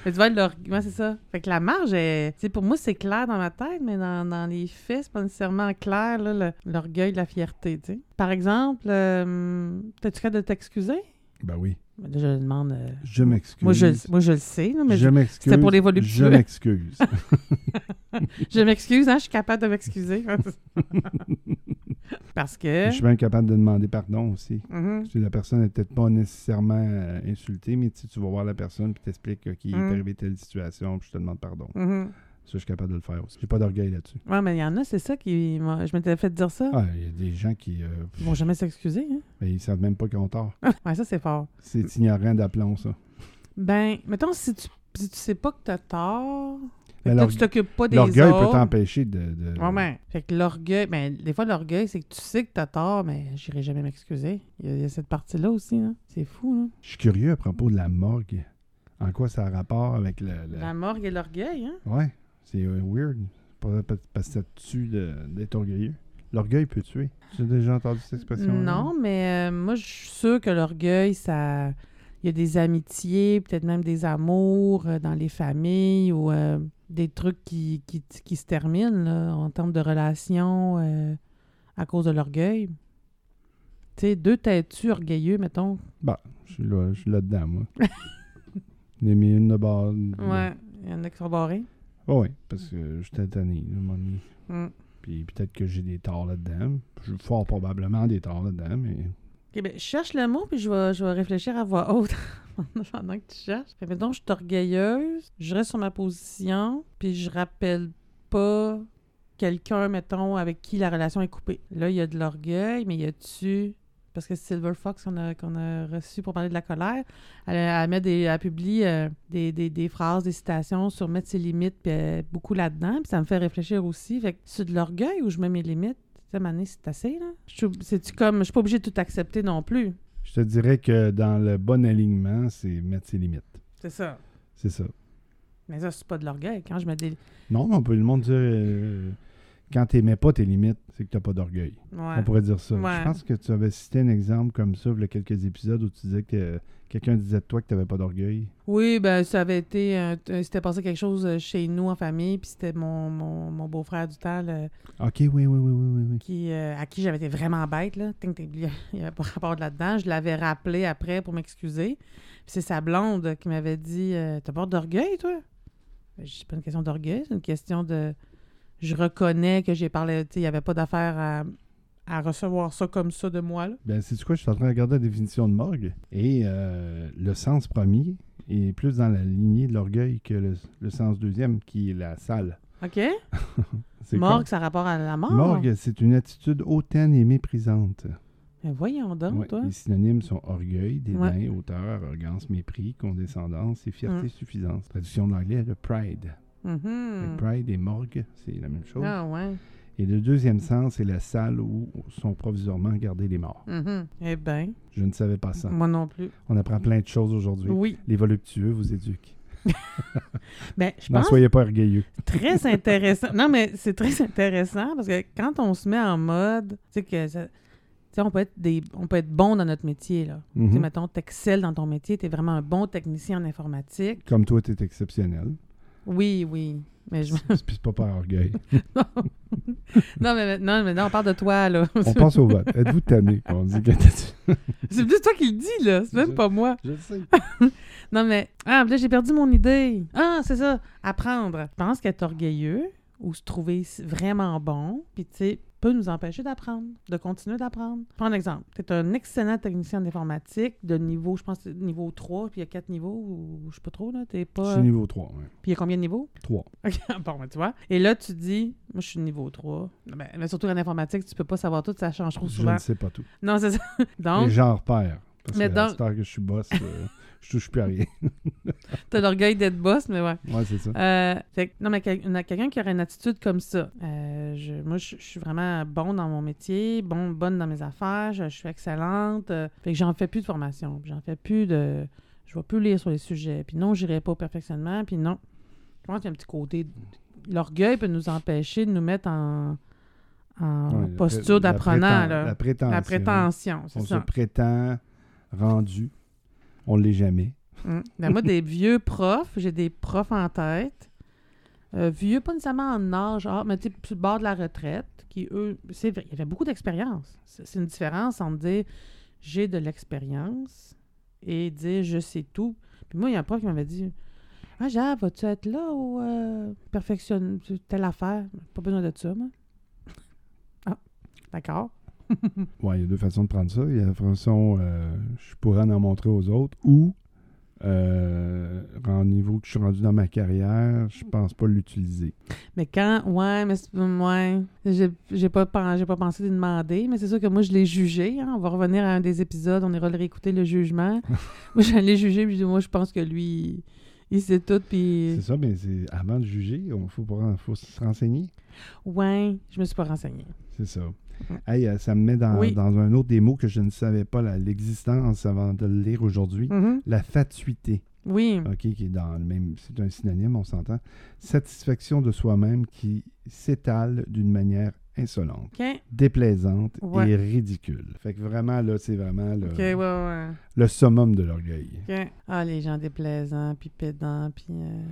Mais tu vois, ouais, c'est ça. Fait que la marge, est... tu sais, pour moi, c'est clair dans ma tête, mais dans, dans les faits, c'est pas nécessairement clair, l'orgueil, la fierté, tu sais. Par exemple, euh, t'as-tu cas de t'excuser? Ben oui. Je le demande... euh, Je m'excuse. Moi, je, moi, je le sais, mais je je, m'excuse. c'était pour les Je voluptueux. m'excuse. je m'excuse, hein, je suis capable de m'excuser. Parce que... je suis même capable de demander pardon aussi. Si la personne n'est peut-être pas nécessairement euh, insultée, mais tu vas voir la personne puis t'expliques qu'il Mm. est arrivé telle situation, puis je te demande pardon. Mhm. Ça, je suis capable de le faire aussi. J'ai pas d'orgueil là-dessus. Ouais, mais il y en a, c'est ça qui... m'a- Je m'étais fait dire ça. Ah, il y a des gens qui euh, Ils vont jamais s'excuser, hein? ben, ils savent même pas qu'ils ont tort. Ouais, ça, c'est fort. C'est ignorant d'aplomb, ça. Ben, mettons, si tu, si tu sais pas que t'as tort, fait Ben, que tu t'occupes pas des L'orgueil peut t'empêcher de. de- Ouais, ouais. Fait que l'orgueil, ben, des fois, l'orgueil, c'est que tu sais que t'as tort, mais j'irai jamais m'excuser. Il y, a, il y a cette partie-là aussi, là. C'est fou, là. Je suis curieux à propos de la morgue. En quoi ça a rapport avec le. le- La morgue et l'orgueil, hein? Ouais, c'est euh, weird. Parce que ça tue d'être orgueilleux. L'orgueil peut tuer. Tu as déjà entendu cette expression Non, mais euh, moi, je suis sûre que l'orgueil, ça. Il y a des amitiés, peut-être même des amours euh, dans les familles ou euh, des trucs qui, qui, qui se terminent là, en termes de relations euh, à cause de l'orgueil. Tu sais, deux têtus orgueilleux, mettons. Bah, je suis là, je suis là-dedans, moi. J'en ai mis une de bord. Ouais, il y en a qui sont barrés. Oh, oui, parce que je suis tanné, à un moment donné. Mm. Puis peut-être que j'ai des torts là-dedans. Fort probablement des torts là-dedans, mais. Ok, ben, je cherche le mot, puis je vais, je vais réfléchir à voix haute pendant que tu cherches. Fait, mettons, je suis orgueilleuse, je reste sur ma position, puis je rappelle pas quelqu'un, mettons, avec qui la relation est coupée. Là, il y a de l'orgueil, mais y a-tu... Parce que Silver Fox qu'on a, qu'on a reçu pour parler de la colère, elle, elle met des, elle publie euh, des, des- des phrases, des citations sur mettre ses limites, puis euh, beaucoup là-dedans, puis ça me fait réfléchir aussi. Fait que c'est de l'orgueil où je mets mes limites? Tu sais, Mané, c'est assez, là? Je suis- C'est-tu comme... Je suis pas obligée de tout accepter non plus. Je te dirais que dans le bon alignement, c'est mettre ses limites. C'est ça. C'est ça. Mais ça, c'est pas de l'orgueil. Quand je mets des... Non, mais on peut le monde dire. euh, quand tu n'aimais pas tes limites, c'est que tu n'as pas d'orgueil. Ouais. On pourrait dire ça. Ouais. Je pense que tu avais cité un exemple comme ça, il y a quelques épisodes où tu disais que euh, quelqu'un disait de toi que tu n'avais pas d'orgueil. Oui, ben ça avait été... euh, c'était passé quelque chose euh, chez nous en famille, puis c'était mon, mon, mon beau-frère du temps, là, Ok, oui, oui, oui, oui, oui. qui, euh, à qui j'avais été vraiment bête, là. Il n'y avait pas rapport là-dedans. Je l'avais rappelé après pour m'excuser. Puis c'est sa blonde qui m'avait dit T'as peur d'orgueil, toi Ben, C'est pas une question d'orgueil, c'est une question de... Je reconnais que j'ai parlé... Tu sais, il n'y avait pas d'affaire à, à recevoir ça comme ça de moi, là. Ben, c'est quoi? Je suis en train de regarder la définition de morgue. Et euh, le sens premier est plus dans la lignée de l'orgueil que le, le sens deuxième, qui est la salle. OK? C'est Morgue, ça rapport à la mort? Morgue, c'est une attitude hautaine et méprisante. Mais voyons donc, Ouais, toi. les synonymes sont orgueil, dédain, Ouais. hauteur, arrogance, mépris, condescendance et fierté Mm. suffisance. Traduction de l'anglais, le pride. Mhm. Le pride et morgue, c'est la même chose. Ah ouais. Et le deuxième sens, c'est la salle où sont provisoirement gardés les morts. Mhm. Eh bien, Je ne savais pas ça. moi non plus. On apprend plein de choses aujourd'hui. Oui. Les voluptueux vous éduquent. Ben, je N'en pense soyez pas orgueilleux. très intéressant. Non, mais c'est très intéressant parce que quand on se met en mode, tu sais que ça- tu on peut être des on peut être bon dans notre métier là. Tu Mhm. mettons t'excelles dans ton métier, tu es vraiment un bon technicien en informatique. Comme toi, tu es exceptionnel. Oui, oui. Mais je c'est pas par orgueil. Non, mais non, mais non, on parle de toi là. On passe au vote. Êtes-vous tanné? Qu'on dit que t'as- c'est plus toi qui le dis là, c'est même Je- pas moi. Je le sais. Non, mais. Ah, là, j'ai perdu mon idée. Ah, c'est ça. Apprendre. Je pense qu'être orgueilleux ou se trouver vraiment bon, puis tu sais, peut nous empêcher d'apprendre, de continuer d'apprendre. Prends un exemple. Tu es un excellent technicien d'informatique de niveau, je pense, niveau 3, puis il y a 4 niveaux, ou je sais pas trop, là. T'es Je pas. suis niveau 3. Ouais. Puis il y a combien de niveaux? 3. OK, bon, ben, tu vois. Et là, tu dis, moi, je suis niveau 3. Ben, mais surtout en informatique, tu peux pas savoir tout, ça change trop Je souvent. ne sais pas tout. Non, c'est ça. Et Donc, j'en repère. Parce Mais que donc- que je suis boss, euh, je touche plus à rien. t'as l'orgueil d'être boss, mais ouais. Ouais, c'est ça. Euh, fait non, mais quelqu'un qui aurait une attitude comme ça. euh, je- moi, je, je suis vraiment bon dans mon métier, bon, bonne dans mes affaires, je, je suis excellente. euh, fait que j'en fais plus de formation, j'en fais plus de. Je vais plus lire sur les sujets. Puis non, j'irai pas au perfectionnement. Puis non. Je pense qu'il y a un petit côté. L'orgueil peut nous empêcher de nous mettre en, en Ouais, la posture la d'apprenant. là. La prétention. La prétention, c'est On se ça. prétend rendu. On l'est jamais. Mm. Ben, moi, des vieux profs, j'ai des profs en tête. Euh, vieux, pas nécessairement en âge, ah, mais sur le bord de la retraite, qui, eux, c'est vrai, il y avait beaucoup d'expérience. C'est c'est une différence entre dire j'ai de l'expérience et dire je sais tout. Puis moi, il y a un prof qui m'avait dit Ah, Jacques, vas-tu être là ou euh, perfectionne telle affaire Pas besoin de ça, moi. Ah, d'accord. Ouais, il y a deux façons de prendre ça. Il y a la façon, euh, je pourrais en, en montrer aux autres, ou euh, en niveau que je suis rendu dans ma carrière, je pense pas l'utiliser. Mais quand, ouais, mais c'est- ouais, j'ai j'ai pas, j'ai pas pensé de demander, mais c'est sûr que moi, je l'ai jugé. hein. On va revenir à un des épisodes, on ira le réécouter, le jugement. moi, j'allais juger, puis je dis, moi, je pense que lui, il sait tout, puis... C'est ça, mais c'est avant de juger, il faut, faut se renseigner. Ouais, je me suis pas renseignée. C'est ça. Hey, euh, ça me met dans, Oui. dans un autre des mots que je ne savais pas l'existence avant de le lire aujourd'hui. Mhm. La fatuité, Oui, OK, qui est dans le même. C'est un synonyme, on s'entend. Satisfaction de soi-même qui s'étale d'une manière insolente, déplaisante Ouais. et ridicule. Fait que vraiment, là, c'est vraiment le, OK, ouais, ouais, le summum de l'orgueil. Ah, les gens déplaisants, puis pédants, puis... Euh,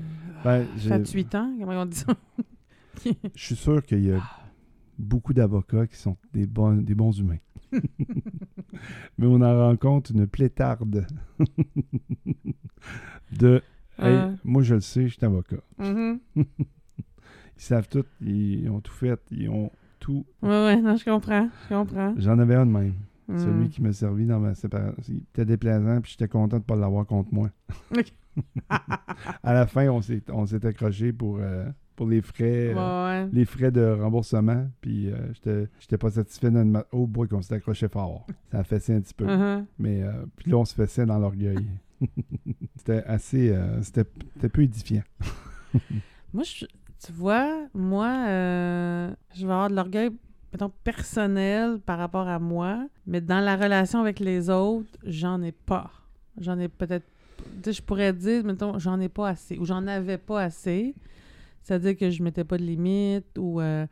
Ben, j'ai- 28 ans, comment on dit ça? Je suis sûr qu'il y a beaucoup d'avocats qui sont des bons, des bons humains. Mais on en rencontre une plétarde de Hey, Ah. moi je le sais, je suis avocat. Mhm. Ils savent tout, ils ont tout fait, ils ont tout. Ouais, ouais, non, je comprends, je comprends. J'en avais un de même. Mm. Celui qui m'a servi dans ma séparation. Il était déplaisant, puis j'étais content de ne pas l'avoir contre moi. À la fin, on s'est, on s'est accroché pour, euh, pour les frais. Ouais, euh, ouais. les frais de remboursement, puis euh, j'étais, j'étais pas satisfait de ma... Oh boy, qu'on s'est accroché fort. Ça a fessé un petit peu. Mhm. Mais euh, puis là, on se fessait dans l'orgueil. c'était assez... c'était, c'était peu édifiant. Moi, je- tu vois, moi, je vais avoir de l'orgueil, mettons, personnel par rapport à moi, mais dans la relation avec les autres, j'en ai pas. J'en ai peut-être. Tu sais, je pourrais dire, mettons, j'en ai pas assez, ou j'en avais pas assez. C'est-à-dire que je mettais pas de limite, ou euh,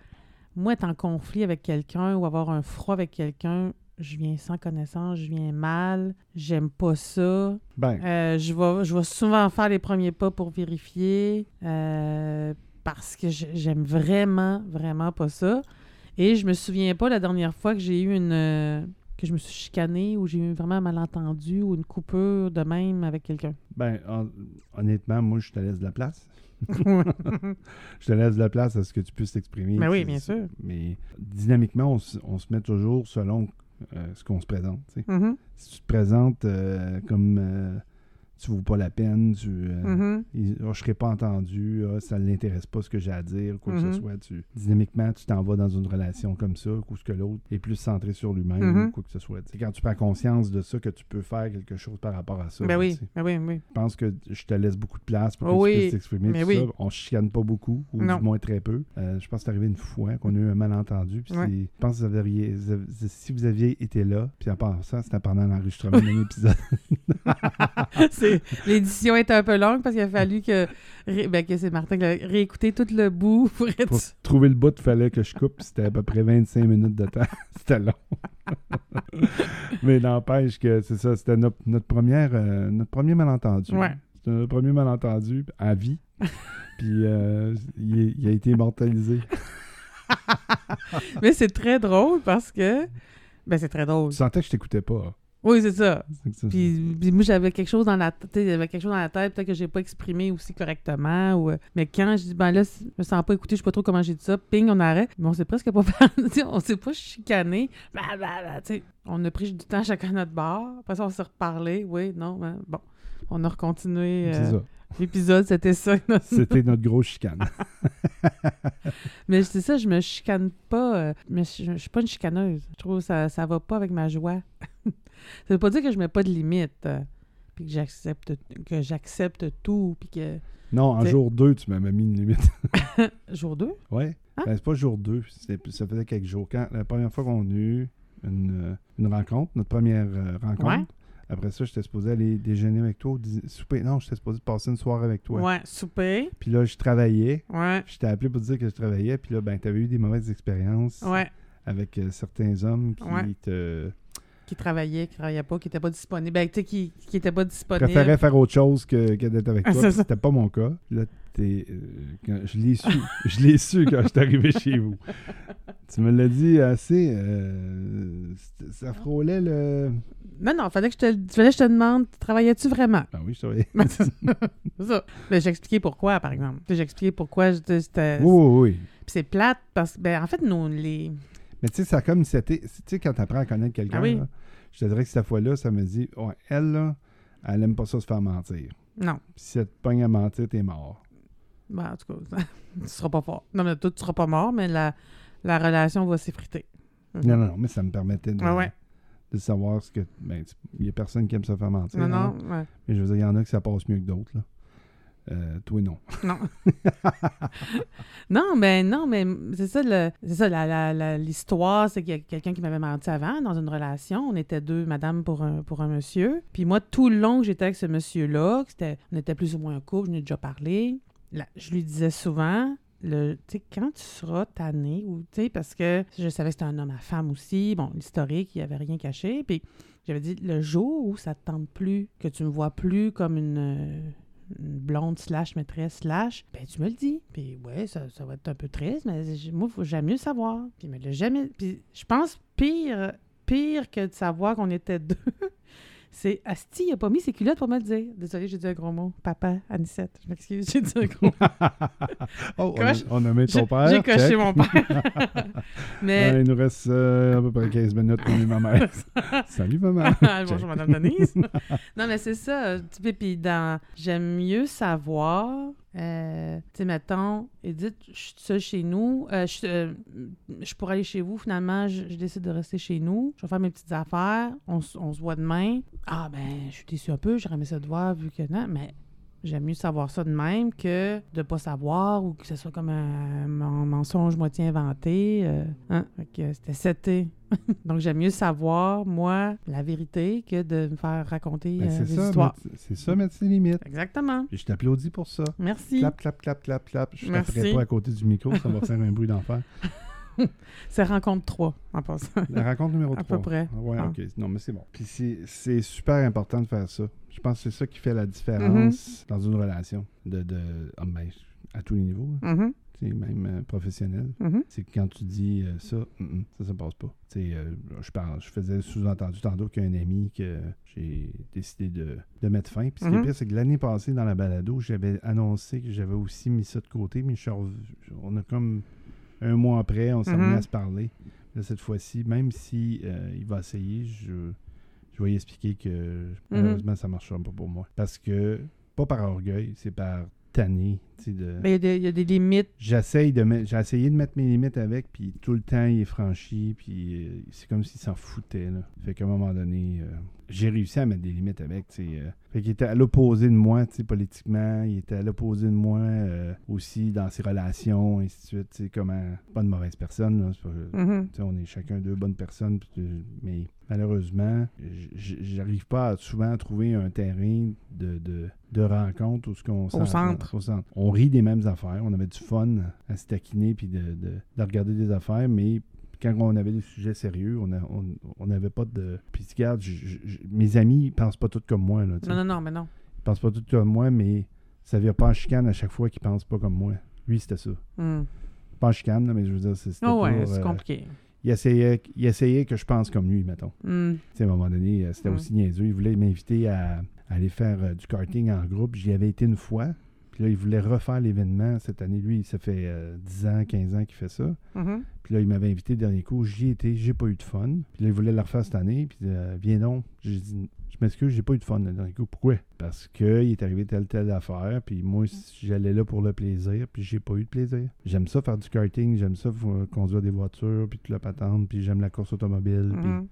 moi, être en conflit avec quelqu'un, ou avoir un froid avec quelqu'un, je viens sans connaissance, je viens mal, j'aime pas ça. Ben, Euh, je, vais, je vais souvent faire les premiers pas pour vérifier euh, parce que j'aime vraiment, vraiment pas ça. Et je me souviens pas la dernière fois que j'ai eu une. que je me suis chicanée ou j'ai eu vraiment un malentendu ou une coupure de même avec quelqu'un. ben hon- honnêtement, moi, je te laisse de la place. Je te laisse de la place à ce que tu puisses t'exprimer. Ben oui, bien sûr. Mais dynamiquement, on, se- on se met toujours selon euh, ce qu'on se présente. Mhm, Si tu te présentes euh, comme euh, tu vaux pas la peine, tu, euh, mhm. il- Ah, je serai pas entendu, ah, ça ne l'intéresse pas ce que j'ai à dire, quoi que ce soit. Tu, dynamiquement, tu t'en vas dans une relation comme ça, ou ce que l'autre est plus centré sur lui-même, ou quoi que ce soit. C'est quand tu prends conscience de ça que tu peux faire quelque chose par rapport à ça. Ben oui, ben oui, oui. Je pense que je te laisse beaucoup de place pour que Oh oui, tu puisses t'exprimer. oui. ça. On chicane pas beaucoup, ou Non. du moins très peu. Euh, je pense que c'est arrivé une fois qu'on a eu un malentendu. Puis Ouais. c'est- je pense que vous aviez- vous si vous aviez été là, puis en passant, c'était pendant l'enregistrement d'un épisode. c'est L'édition est un peu longue parce qu'il a fallu que, ben, que c'est Martin qui a réécouté tout le bout pour être Pour trouver le bout, il fallait que je coupe. C'était à peu près 25 minutes de temps. c'était long. Mais n'empêche que c'est ça, c'était notre, notre, première, euh, notre premier malentendu. Ouais. C'était notre premier malentendu à vie. Puis euh, il, il a été immortalisé. Mais c'est très drôle parce que. Ben, c'est très drôle. Tu sentais que je t'écoutais pas. Oui, c'est ça. Puis, puis moi, j'avais quelque chose dans la tête. Avait quelque chose dans la tête, peut-être que j'ai pas exprimé aussi correctement. Ou, euh, mais quand je dis, ben là, je me sens pas écouté, je sais pas trop comment j'ai dit ça, ping, on arrête. Mais on s'est presque pas on s'est pas chicané. Blablabla, tu sais. On a pris du temps chacun à notre bar. Après ça, on s'est reparlé. Oui, non, hein, bon. On a recontinué euh, l'épisode, c'était ça. notre- C'était notre grosse chicane. Mais c'est ça, je me chicane pas. euh, mais je, je suis pas une chicaneuse. Je trouve que ça, ça va pas avec ma joie. Ça veut pas dire que je mets pas de limites. euh, puis que j'accepte que j'accepte tout. Puis que. Non, en jour 2, tu m'avais mis une limite. Jour 2? Ouais. Ah. Ben, c'est pas jour 2, ça faisait quelques jours. Quand, la première fois qu'on a eu une, euh, une rencontre, notre première euh, rencontre, Ouais. après ça, j'étais supposé aller déjeuner avec toi, souper. Non, j'étais supposé passer une soirée avec toi. Ouais. souper. Puis là, je travaillais. Ouais. Je t'ai appelé pour te dire que je travaillais. Puis là, ben, t'avais eu des mauvaises expériences Ouais. avec euh, certains hommes qui Ouais. te Qui travaillait, qui travaillait pas, qui était pas disponible. Ben, tu sais, qui, qui était pas disponible. préféraient faire autre chose que, que d'être avec Ah, toi. C'était pas mon cas. Là, t'es, euh, quand- je l'ai su. je l'ai su quand je suis arrivé chez vous. Tu me l'as dit assez. euh, ça frôlait le. Non, non, fallait que je te, fallait que je te demande, travaillais-tu vraiment? Ah oui, je savais. c'est ça. J'ai expliqué pourquoi, par exemple. Expliqué pourquoi j'étais- c'était. Oui, oui, oui. Puis c'est plate parce que, ben, en fait, nous, les. Mais tu sais, ça a comme si c'était. Tu sais, quand tu apprends à connaître quelqu'un, Ah oui. là, je te dirais que cette fois-là, ça me dit ouais, elle, là, elle aime pas ça se faire mentir. Non. Puis si elle te pogne à mentir, t'es mort. Ben, en tout cas, tu seras pas fort. Non, mais toi, tu seras pas mort, mais la, la relation va s'effriter. Non, non, non, mais ça me permettait de, ouais. de savoir ce que. Ben, il y a personne qui aime se faire mentir. Non, hein. non, ouais. Mais je veux dire, il y en a que ça passe mieux que d'autres, là. Euh, toi, non. Non. non, mais non, mais c'est ça, c'est ça l'histoire, c'est qu'il y a quelqu'un qui m'avait menti avant dans une relation. On était deux, madame pour un, pour un monsieur. Puis moi, tout le long que j'étais avec ce monsieur-là, on était plus ou moins un couple, je n'ai déjà parlé, là, je lui disais souvent, le, tu sais, quand tu seras tanné, ou, parce que je savais que c'était un homme à femme aussi, bon, l'historique, il n'y avait rien caché. Puis j'avais dit, le jour où ça te tente plus, que tu me vois plus comme une, blonde slash maîtresse slash, ben tu me le dis. Puis ouais, ça, va être un peu triste, mais moi, faut jamais mieux savoir. Puis me l'a jamais... Puis je pense pire, pire que de savoir qu'on était deux, c'est Asti, il a pas mis ses culottes pour me le dire. Désolée, j'ai dit un gros mot. Papa, Anicette, je m'excuse, j'ai dit un gros mot. Oh, on, a, Coche. on a mis ton père. j'ai coché mon père. mais... Il nous reste euh, à peu près 15 minutes pour ma mère. Salut, maman. Bonjour, Madame Denise. non, mais c'est ça. Puis dans J'aime mieux savoir. Euh, tu sais, mettons, Edith, je suis seule chez nous. Euh, je, euh, je pourrais aller chez vous. Finalement, je, décide de rester chez nous. Je vais faire mes petites affaires. On, on se voit demain. Ah, ben, je suis déçue un peu. J'aurais aimé ça de voir vu que non. Mais j'aime mieux savoir ça de même que de pas savoir ou que ce soit comme un, mensonge moitié inventé. euh, hein? C'était seté. Donc, j'aime mieux savoir, moi, la vérité que de me faire raconter Ben, euh, c'est des ça, histoires. c'est ça, mettre ses limites. Exactement. Je t'applaudis pour ça. Merci. Clap, clap, clap, clap, clap. Je ne pas à côté du micro, ça va faire un bruit d'enfer. C'est rencontre 3, en passant. La rencontre numéro À 3. peu près. Ouais, Ah. ok. Non, mais c'est bon. Puis c'est- c'est super important de faire ça. Je pense que c'est ça qui fait la différence Mm-hmm. dans une relation. De, de, ah, ben, à tous les niveaux, hein. Mhm, même euh, professionnel. mhm. C'est que quand tu dis euh, ça, mm, mm, ça, ça passe pas. Euh, je parle, je faisais sous-entendu tantôt qu'il y a un ami que j'ai décidé de, de mettre fin. Puis ce qui est Mhm. pire, c'est que l'année passée, dans la balado, j'avais annoncé que j'avais aussi mis ça de côté, mais je on a comme un mois après, on s'est Mhm. remis à se parler. Là, cette fois-ci, même si euh, il va essayer, je, je vais lui expliquer que malheureusement, ça ne marchera pas pour moi. Parce que, pas par orgueil, c'est par tanné de... Ben, il y a des- il y, a des limites. J'essaye de mettre- j'ai essayé de mettre mes limites avec, puis tout le temps il est franchi, puis euh, c'est comme s'il s'en foutait. Là. Fait qu'à un moment donné, euh, j'ai réussi à mettre des limites avec. euh. Fait qu'il était à l'opposé de moi, politiquement, il était à l'opposé de moi euh, aussi dans ses relations, et ainsi de suite. tu sais, Comment... Pas une mauvaise personne, là, pas- Mhm. sais, on est chacun deux bonnes personnes, mais malheureusement, j'arrive pas à- souvent à trouver un terrain de, de, de rencontre où ce qu'on centre. au centre. On rit des mêmes affaires, on avait du fun à se taquiner puis de, de- de regarder des affaires, mais quand on avait des sujets sérieux, on a- on on n'avait pas de. Puis regarde, j- j- j- mes amis ils pensent pas tous comme moi. Là. Non, non, non, mais non. Ils pensent pas tous comme moi, mais ça vient pas en chicane à chaque fois qu'ils pensent pas comme moi. Lui, c'était ça. Mhm. Pas en chicane, là, mais je veux dire, c'est- c'était ouais, toujours, c'est euh, compliqué. il essayait, il essayait que je pense comme lui, mettons. Tu sais, à un moment donné, euh, c'était Mm. aussi niaiseux. Il voulait m'inviter à, à aller faire euh, du karting en groupe. J'y avais été une fois. Puis là, il voulait refaire l'événement cette année. Lui, ça fait euh, 10 ans, 15 ans qu'il fait ça. Mhm. Puis là, il m'avait invité le dernier coup. J'y étais, j'ai pas eu de fun. Puis là, il voulait le refaire cette année. Puis euh, viens donc. J'ai dit, je m'excuse, j'ai pas eu de fun le dernier coup. Pourquoi? Parce qu'il est arrivé telle, telle affaire. Puis moi, j'allais là pour le plaisir. Puis j'ai pas eu de plaisir. J'aime ça faire du karting. J'aime ça euh, conduire des voitures. Puis toute la patente. Puis j'aime la course automobile. Puis Mhm.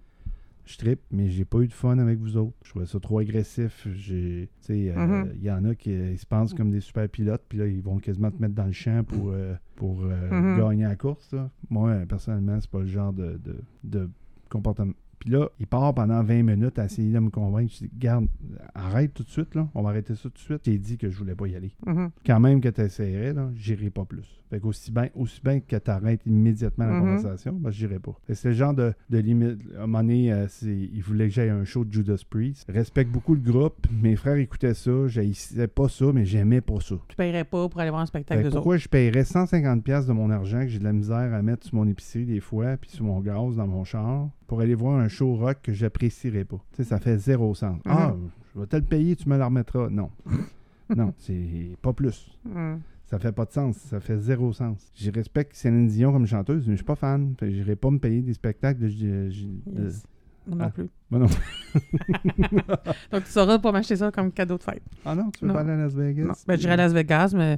Je trippe, mais j'ai pas eu de fun avec vous autres. Je trouvais ça trop agressif. Euh, Mhm. il y en a qui ils se pensent comme des super pilotes, puis là, ils vont quasiment te mettre dans le champ pour, euh, pour euh, Mhm. gagner la course. là. Moi, personnellement, c'est pas le genre de, de, de comportement. Puis là, il part pendant 20 minutes à essayer de me convaincre. Je dis, garde, arrête tout de suite, là. On va arrêter ça tout de suite. J'ai dit que je voulais pas y aller. Mhm. Quand même que tu essaierais, là, j'irai pas plus. Fait qu'aussi bien, aussi bien que tu arrêtes immédiatement la Mhm. conversation, ben, j'irai pas. C'est le genre de, de limite. À un moment donné, euh, il voulait que j'aille à un show de Judas Priest. Respecte beaucoup le groupe. Mes frères écoutaient ça. J'haïssais pas ça, mais j'aimais pas ça. Tu paierais pas pour aller voir un spectacle de pourquoi je paierais 150$ piastres de mon argent que j'ai de la misère à mettre sur mon épicerie des fois, puis sur mon gaz dans mon char, pour aller voir un show rock que j'apprécierais pas? Tu sais, ça fait zéro sens. Ah, je vais te le payer, tu me le remettras. Non. non, c'est pas plus. Mhm. Ça fait pas de sens. Ça fait zéro sens. Je respecte Céline Dion comme chanteuse, mais je suis pas fan. Que j'irai pas me payer des spectacles de. de- de- Yes. Moi non Ah. plus. Moi non. Donc, tu sauras pas m'acheter ça comme cadeau de fête. Ah non, tu veux Non. pas aller à Las Vegas? Non. Ben, j'irai à Las Vegas, mais.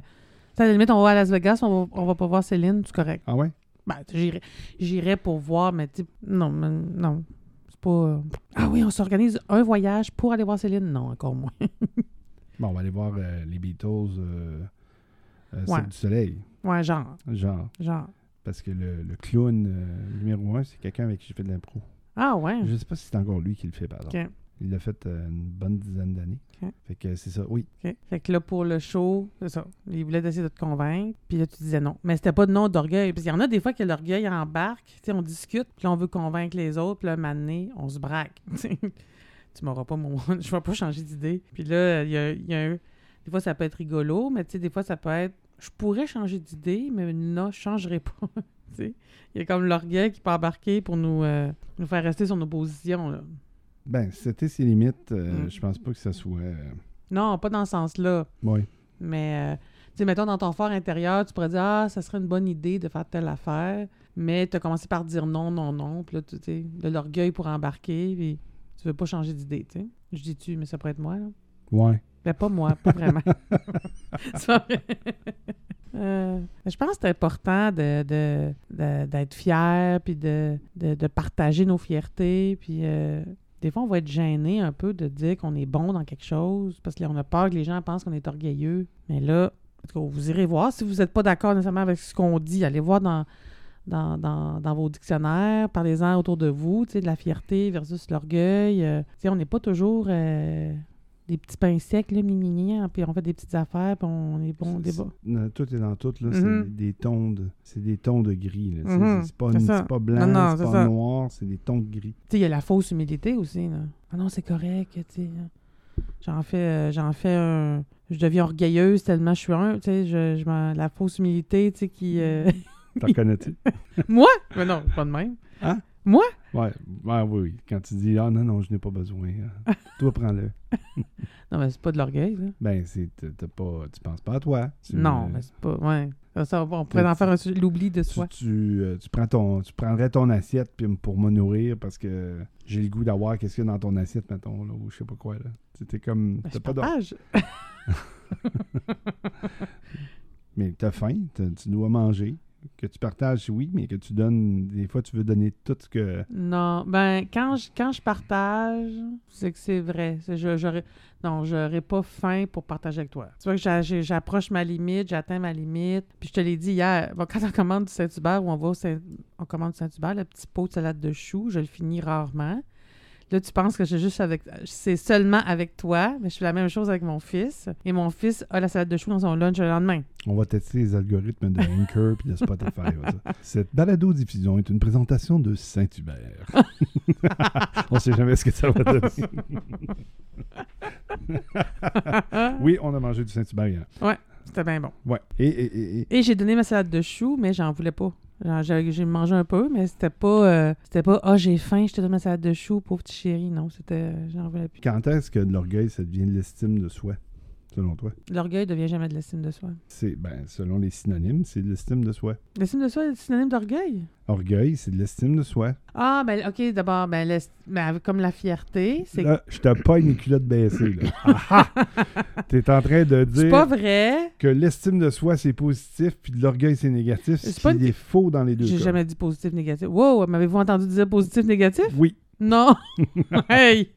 à la limite, on va à Las Vegas, on va, on va pas voir Céline, c'est correct. Ah ouais? Ben, j'irai, j'irai pour voir, mais non, non. C'est pas. euh, Ah oui, on s'organise un voyage pour aller voir Céline? Non, encore moins. Bon, on va aller voir euh, les Beatles, euh, euh, Ouais. Du Soleil. ouais, genre. Genre. Genre. Parce que le, le clown euh, numéro un, c'est quelqu'un avec qui j'ai fait de l'impro. Ah ouais. Je sais pas si c'est encore lui qui le fait, par exemple. OK. Il l'a fait euh, une bonne dizaine d'années. Fait que c'est ça, oui. Fait que là, pour le show, c'est ça. Il voulait essayer de te convaincre. Puis là, tu disais non. Mais c'était pas de nom d'orgueil. Parce qu'il y en a des fois que l'orgueil embarque. Tu sais, on discute. Puis là, on veut convaincre les autres. Puis là, maintenant, on se braque. tu m'auras pas mon. Je vais pas changer d'idée. Puis là, il y a, il y a un. Des fois, ça peut être rigolo. Mais tu sais, des fois, ça peut être. Je pourrais changer d'idée, mais là, je changerai pas. Tu sais, il y a comme l'orgueil qui peut embarquer pour nous, euh, nous faire rester sur nos positions. Là. Ben, c'était ses limites. euh, Mm. Je pense pas que ça soit. euh, Non, pas dans ce sens-là. Oui. Mais, euh, tu sais, mettons, dans ton fort intérieur, tu pourrais dire, ah, ça serait une bonne idée de faire telle affaire. Mais tu as commencé par dire non, non, non. Puis là, tu sais, de l'orgueil pour embarquer. Puis tu veux pas changer d'idée, tu sais. Je dis tu, mais ça pourrait être moi, là? Ouais. Ben, pas moi, pas vraiment. C'est pas vrai. Euh, je pense que c'est important de, de- de- d'être fier, puis de, de, de partager nos fiertés. Puis euh, des fois, on va être gêné un peu de dire qu'on est bon dans quelque chose, parce qu'on a peur que les gens pensent qu'on est orgueilleux. Mais là, vous irez voir. Si vous n'êtes pas d'accord nécessairement avec ce qu'on dit, allez voir dans, vos dictionnaires, parlez-en autour de vous, de la fierté versus l'orgueil. Euh, on n'est pas toujours euh, des petits pains secs, là, hein, puis on fait des petites affaires, puis on est bon au débat. non, tout est dans tout, là. C'est des tons de. C'est des tons de gris. là, sais, Mhm. C'est pas, blanc, c'est pas ça. noir, c'est des tons de gris. Tu sais, il y a la fausse humilité aussi, là. Ah non, c'est correct, tu sais. J'en fais, euh, j'en fais un... Je deviens orgueilleuse tellement je suis un, tu sais, je, je la fausse humilité, tu sais, qui... euh, T'en connais-tu? Moi? Mais non, pas de même. Hein? Moi? Ouais, ouais, oui, oui. Quand tu dis Ah non, non, je n'ai pas besoin. hein. Toi, prends-le. Non, mais c'est pas de l'orgueil, là. Ben, c'est. t'as- pas, tu penses pas à toi. Tu, Non, euh, mais c'est pas... Ouais. Ça, on pourrait en faire un l'oubli de soi. tu, euh, tu prends ton, tu prendrais ton assiette puis pour me nourrir parce que j'ai le goût d'avoir qu'est-ce qu'il y a dans ton assiette, mettons, là, ou je sais pas quoi. Là. C'était comme. Ben, t'as pas d'or- partage. Mais t'as faim, t'as- tu dois manger. Que tu partages, oui, mais que tu donnes. Des fois, tu veux donner tout ce que. Non, ben quand je, quand je partage, c'est que c'est vrai. Je, non, j'aurais pas faim pour partager avec toi. Tu vois que j'approche ma limite, j'atteins ma limite. Puis je te l'ai dit hier, quand on commande du Saint-Hubert ou on va au on commande Saint-Hubert, le petit pot de salade de choux, je le finis rarement. Là, tu penses que j'ai juste avec. C'est seulement avec toi, mais je fais la même chose avec mon fils. Et mon fils a la salade de choux dans son lunch le lendemain. On va tester les algorithmes de Anchor puis de Spotify. ouais, ça. Cette balado-diffusion est une présentation de Saint-Hubert. on sait jamais ce que ça va donner. oui, on a mangé du Saint-Hubert hier. C'était bien bon. Ouais. Et, et, et- et- Et j'ai donné ma salade de choux, mais j'en voulais pas. J'ai mangé un peu, mais c'était pas euh, c'était pas ah j'ai faim, je te donne ma salade de choux, pauvre petit chéri. Non, c'était euh, j'en voulais plus. quand est-ce que de l'orgueil, ça devient de l'estime de soi, selon toi? L'orgueil devient jamais de l'estime de soi. C'est, ben, selon les synonymes, c'est de l'estime de soi. L'estime de soi est synonyme d'orgueil? Orgueil, c'est de l'estime de soi. Ah, ben ok, d'abord, ben, ben, comme la fierté, c'est Là, je te pas une culotte baissée. Là. Ah ah! T'es en train de c'est dire pas vrai. que l'estime de soi, c'est positif, puis de l'orgueil, c'est négatif. C'est Ce pas qui une- est faux dans les deux J'ai jamais dit positif, négatif. Wow, m'avez-vous entendu dire positif, négatif? Oui, Non! hey!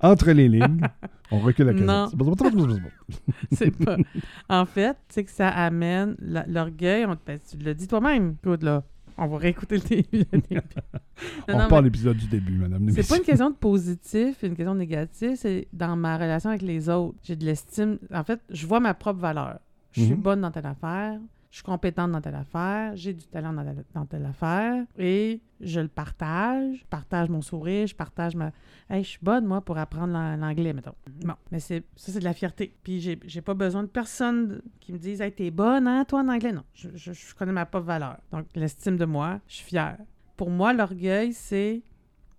entre les lignes, on recule la Non. casette. C'est pas. En fait, c'est que ça amène la- l'orgueil. on- ben, tu l'as dit toi-même. Écoute, là. On va réécouter le début. le début. Non, On non, part mais l'épisode du début, madame. C'est pas une question de positif, une question de négatif. C'est dans ma relation avec les autres. J'ai de l'estime. En fait, je vois ma propre valeur. Je suis Mhm. bonne dans telle affaire. Je suis compétente dans telle affaire. J'ai du talent dans, telle- affaire. Et je le partage. Je partage mon sourire. Je partage ma. Hey, je suis bonne, moi, pour apprendre l'an- l'anglais, mettons. Bon, mais c'est ça, c'est de la fierté. Puis j'ai j'ai pas besoin de personne qui me dise Hey, t'es bonne, hein, toi, en anglais. Non. Je, je- connais ma propre valeur. Donc, l'estime de moi, je suis fière. Pour moi, l'orgueil, c'est.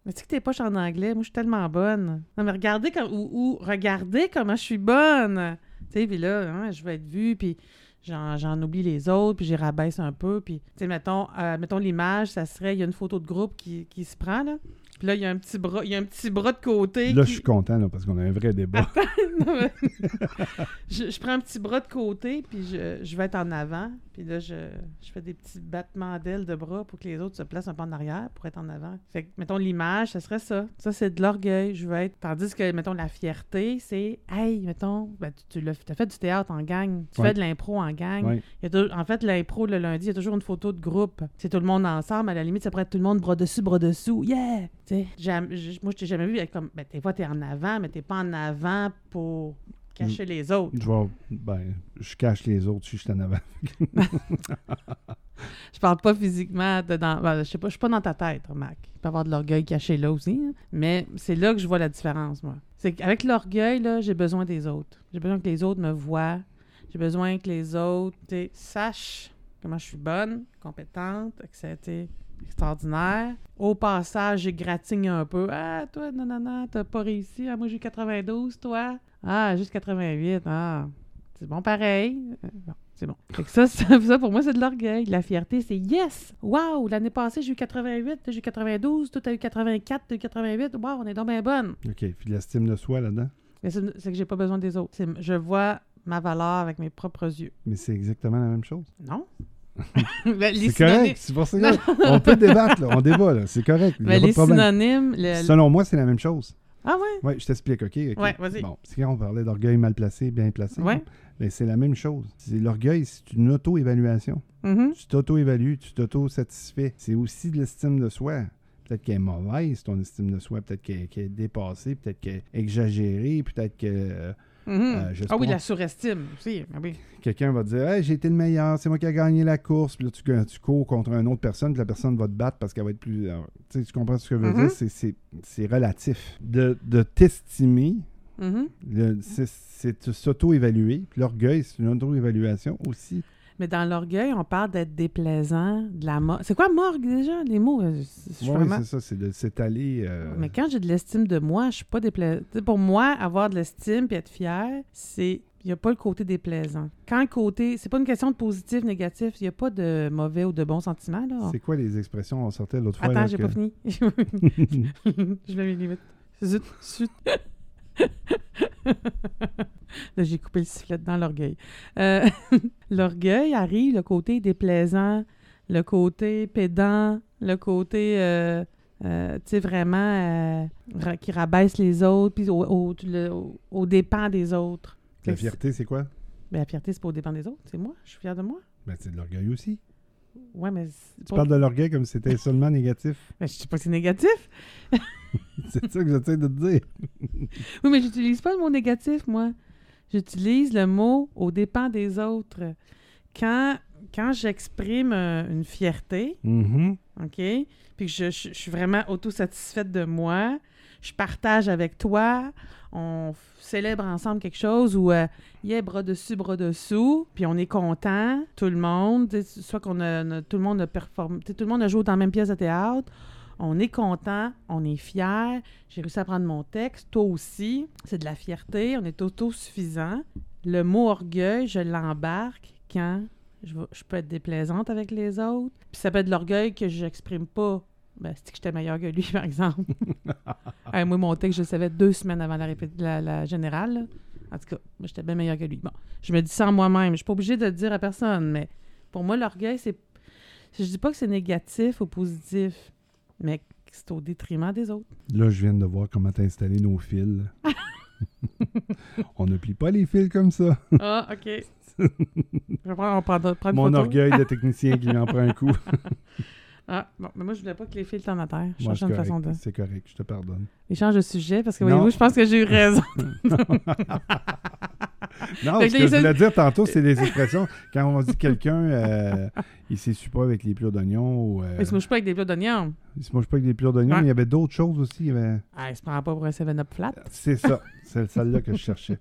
Mais tu sais que t'es poches en anglais, moi, je suis tellement bonne. Non, mais regardez comme. Ou, ou regardez comment je suis bonne. Tu sais, puis là, hein, je vais être vue, puis j'en, oublie les autres, puis j'y rabaisse un peu. Puis, tu sais, mettons, euh, mettons l'image, ça serait, il y a une photo de groupe qui, qui se prend, là. Puis là, il y a un petit bras, il y a un petit bras de côté. Là, qui- je suis content, là, parce qu'on a un vrai débat. Non, mais- je, je prends un petit bras de côté, puis je, je vais être en avant. Puis là, je, je fais des petits battements d'ailes de bras pour que les autres se placent un peu en arrière pour être en avant. Fait que, mettons, l'image, ça serait ça. Ça, c'est de l'orgueil. Je veux être. Tandis que, mettons, la fierté, c'est, hey, mettons, ben, tu, tu t'as fait du théâtre en gang. Tu Ouais. fais de l'impro en gang. Ouais. Il y a en fait, l'impro, le lundi, il y a toujours une photo de groupe. C'est tout le monde ensemble. À la limite, ça pourrait être tout le monde bras dessus, bras dessous. Yeah! Sais, moi, je t'ai jamais vu être comme. Ben, des fois, t'es en avant, mais t'es pas en avant pour cacher les autres. Je vais- ben, je cache les autres si je suis en avant. Je parle pas physiquement de dans. ben, je sais pas, je suis pas dans ta tête, Mac. Il peut y avoir de l'orgueil caché là aussi. hein. Mais c'est là que je vois la différence, moi. C'est qu'avec l'orgueil, là, j'ai besoin des autres. J'ai besoin que les autres me voient. J'ai besoin que les autres sachent comment je suis bonne, compétente, c'était extraordinaire. Au passage, j'égratigne un peu. Ah, toi, non, non, non, t'as pas réussi. Ah, moi, j'ai 92, toi. Ah, juste 88. Ah, c'est bon pareil. Euh, Bon, c'est bon. Fait que ça, ça, ça, pour moi, c'est de l'orgueil. La fierté, c'est yes! Wow! L'année passée, j'ai eu 88, là, j'ai eu 92, toi, t'as eu 84, t'as eu 88. Wow, on est donc bien bonne. OK. Puis l'estime de soi là-dedans? Mais c'est que j'ai pas besoin des autres. Je vois ma valeur avec mes propres yeux. Mais c'est exactement la même chose? Non? Ben, C'est correct. C'est pour ça que on peut débattre, là. On débat, là. C'est correct. Mais de les synonymes. le- Selon moi, c'est la même chose. Ah ouais? Oui, je t'explique, OK? OK. Ouais, vas-y. Bon, c'est quand on parlait d'orgueil mal placé, bien placé. Ouais. là. Mais c'est la même chose. L'orgueil, c'est une auto-évaluation. Mhm. Tu t'auto-évalues, tu t'auto-satisfais. C'est aussi de l'estime de soi. Peut-être qu'elle est mauvaise, ton estime de soi. Peut-être qu'elle qu'elle est dépassée. Peut-être qu'elle est exagérée. Peut-être que euh, Mhm. Euh, je ah oui, la surestime aussi. Ah oui. quelqu'un va te dire hey, J'ai été le meilleur, c'est moi qui ai gagné la course. Puis là, tu, tu cours contre une autre personne. Puis la personne va te battre parce qu'elle va être plus. euh, tu comprends ce que je veux Mhm. dire? C'est- C'est c'est relatif. De, de t'estimer, Mhm. le- c'est- c'est de s'auto-évaluer. Puis l'orgueil, c'est une auto-évaluation aussi. Mais dans l'orgueil, on parle d'être déplaisant, de la morgue. C'est quoi morgue déjà, les mots? euh, Oui, vraiment- c'est ça, c'est de s'étaler. euh, Mais quand j'ai de l'estime de moi, je suis pas déplaisant. Pour moi, avoir de l'estime et être fier, c'est. Il n'y a pas le côté déplaisant. Quand le côté. C'est pas une question de positif, négatif. Il n'y a pas de mauvais ou de bons sentiments. Là. C'est quoi les expressions? On sortait l'autre fois? Attends, j'ai que- pas fini. je mets mes limites. Zut, zut. Là, j'ai coupé le sifflet dans l'orgueil. Euh, l'orgueil arrive, le côté déplaisant, le côté pédant, le côté, euh, euh, tu sais, vraiment ra- qui rabaisse les autres, puis au, au, le- au- au dépens des autres. La fierté, c'est quoi? Ben, la fierté, c'est pas au dépens des autres, c'est moi. Je suis fière de moi. Ben, c'est de l'orgueil aussi. Ouais, mais Tu pas- parles de l'orgueil comme si c'était seulement négatif. Ben, je sais pas que c'est négatif. c'est ça que j'essaie de te dire. Oui, mais j'utilise pas le mot négatif, moi. J'utilise le mot au dépens des autres. Quand, quand j'exprime euh, une fierté, Mhm. OK, puis que je, je- je suis vraiment autosatisfaite de moi, je partage avec toi, on célèbre ensemble quelque chose où, euh, yeah, bras dessus, bras dessous, puis on est content, tout le monde, soit qu'on a, a- tout le monde a performé, tout le monde a joué dans la même pièce de théâtre, on est content, on est fier, j'ai réussi à prendre mon texte, toi aussi, c'est de la fierté, on est autosuffisant. Le mot orgueil, je l'embarque quand je, peux être déplaisante avec les autres, puis ça peut être de l'orgueil que j'exprime pas. Ben, c'est que j'étais meilleure que lui, par exemple. Hey, moi, mon texte, je le savais deux semaines avant la, la, la générale. là. En tout cas, moi, j'étais bien meilleure que lui. Bon, je me dis ça en moi-même. Je suis pas obligée de le dire à personne, mais pour moi, l'orgueil, c'est. Je dis pas que c'est négatif ou positif, mais c'est au détriment des autres. Là, je viens de voir comment t'as installé nos fils. on ne plie pas les fils comme ça. Ah, OK. je vais prendre, Mon photo. orgueil de technicien qui lui en prend un coup. Ah, bon, mais moi, je voulais pas que les fils tombent à terre. Je Moi, cherchais c'est une façon de. C'est correct, je te pardonne. Il change de sujet parce que, Non. voyez-vous, je pense que j'ai eu raison. Non, Fait ce que les je voulais dire tantôt, c'est des expressions. Quand on dit quelqu'un, euh, il s'essuie pas avec les plures d'oignons ou. Euh, Il se mouche pas avec des plats d'oignons. il se mange pas avec des plures d'oignons, Ouais. mais il y avait d'autres choses aussi. il y avait- Ah, il se prend pas pour un 7-up flat. C'est ça. C'est celle-là que je cherchais.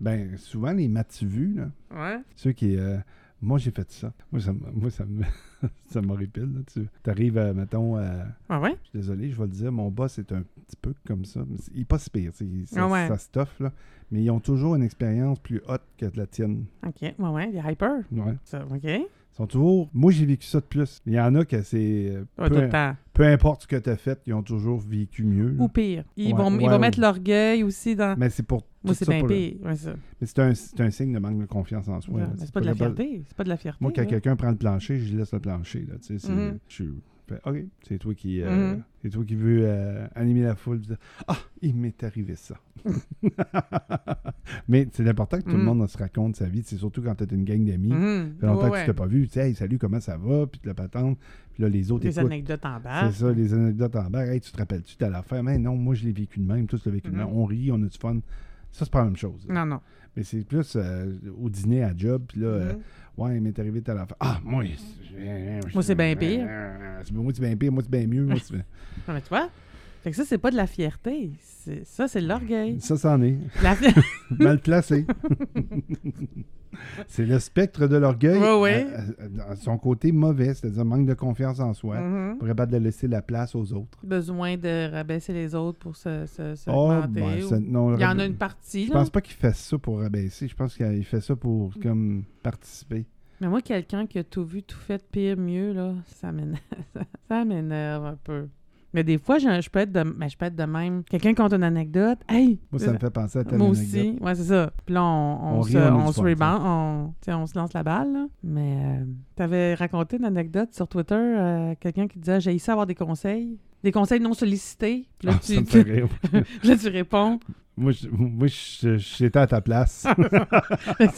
Ben, souvent, les matus là, Ouais. ceux qui. euh, moi, j'ai fait ça. Moi, ça, moi, ça me. ça m'horripile. là. Tu arrives, mettons. euh, Ah ouais? je suis désolé, je vais le dire. Mon boss est un petit peu comme ça. mais Il est pas si pire. Ça, Ah ouais. ça stuff, là. Mais ils ont toujours une expérience plus haute que la tienne. OK. Ouais, ouais. Des hyper. Ouais. Ça, OK. Ils sont toujours. Moi, j'ai vécu ça de plus. Il y en a que c'est. euh, Ouais, peu, peu importe ce que tu as fait, ils ont toujours vécu mieux. là. Ou pire. Ils Ouais, vont, ils vont mettre l'orgueil aussi dans. Mais c'est pour. Moi, c'est bien le- pire. Ouais. Mais c'est un, un signe de manque de confiance en soi. Ouais, c'est pas de la fierté. C'est pas de la fierté. Moi, quand quelqu'un prend le plancher, je laisse le plancher. Là, Mhm. je suis- fais, OK, c'est toi qui, euh, Mhm. c'est toi qui veux euh, animer la foule. Ah, il m'est arrivé ça. Mais c'est important que tout le Mhm. monde se raconte sa vie. C'est surtout quand tu as une gang d'amis. Ça fait longtemps que tu t'es pas vu. Tu sais, hey, salut, comment ça va? Puis tu le patente. Puis là, les autres Les écoutent. anecdotes en bas. C'est ça, les anecdotes en bas. Hey, tu te rappelles-tu de l'affaire? Mais non, moi, je l'ai vécu de même. Tous l'ont vécu de même. On rit, on a du fun. Ça, c'est pas la même chose. là. Non, non. Mais c'est plus euh, au dîner à job. Puis là, euh, Mhm. ouais, il m'est arrivé telle affaire. Ah, moi, c'est- Moi, c'est bien pire. C'est- Moi, c'est bien pire. Moi, c'est bien mieux. Moi, c'est- Non, mais tu vois? Fait que ça, c'est pas de la fierté. Ça, c'est de l'orgueil. ça, c'en est. La Mal placé. c'est le spectre de l'orgueil ouais. à- à- à son côté mauvais, c'est-à-dire manque de confiance en soi. Mhm. Pour capable de laisser la place aux autres. Besoin de rabaisser les autres pour se, se, se Oh, augmenter, ben, ou- ça- non, Il y en a une partie, Je là. pense pas qu'il fait ça pour rabaisser. Je pense qu'il fait ça pour comme participer. Mais moi, quelqu'un qui a tout vu, tout fait, pire, mieux, là, ça m'énerve. ça m'énerve un peu. Mais des fois, je, je peux être de, je peux être de même. Quelqu'un compte une anecdote. Hey! Moi, ça me fait penser à telle Moi anecdote. aussi. Ouais, c'est ça. Puis là, on, on On se, rit, on se rebound, on, tu sais, on se lance la balle. là. Mais euh, t'avais raconté une anecdote sur Twitter, euh, quelqu'un qui disait J'ai essayé avoir des conseils. Des conseils non sollicités. Puis là, Ah, ça tu, me fait tu- rire. là, tu réponds. Moi, je- moi je- j'étais à ta place.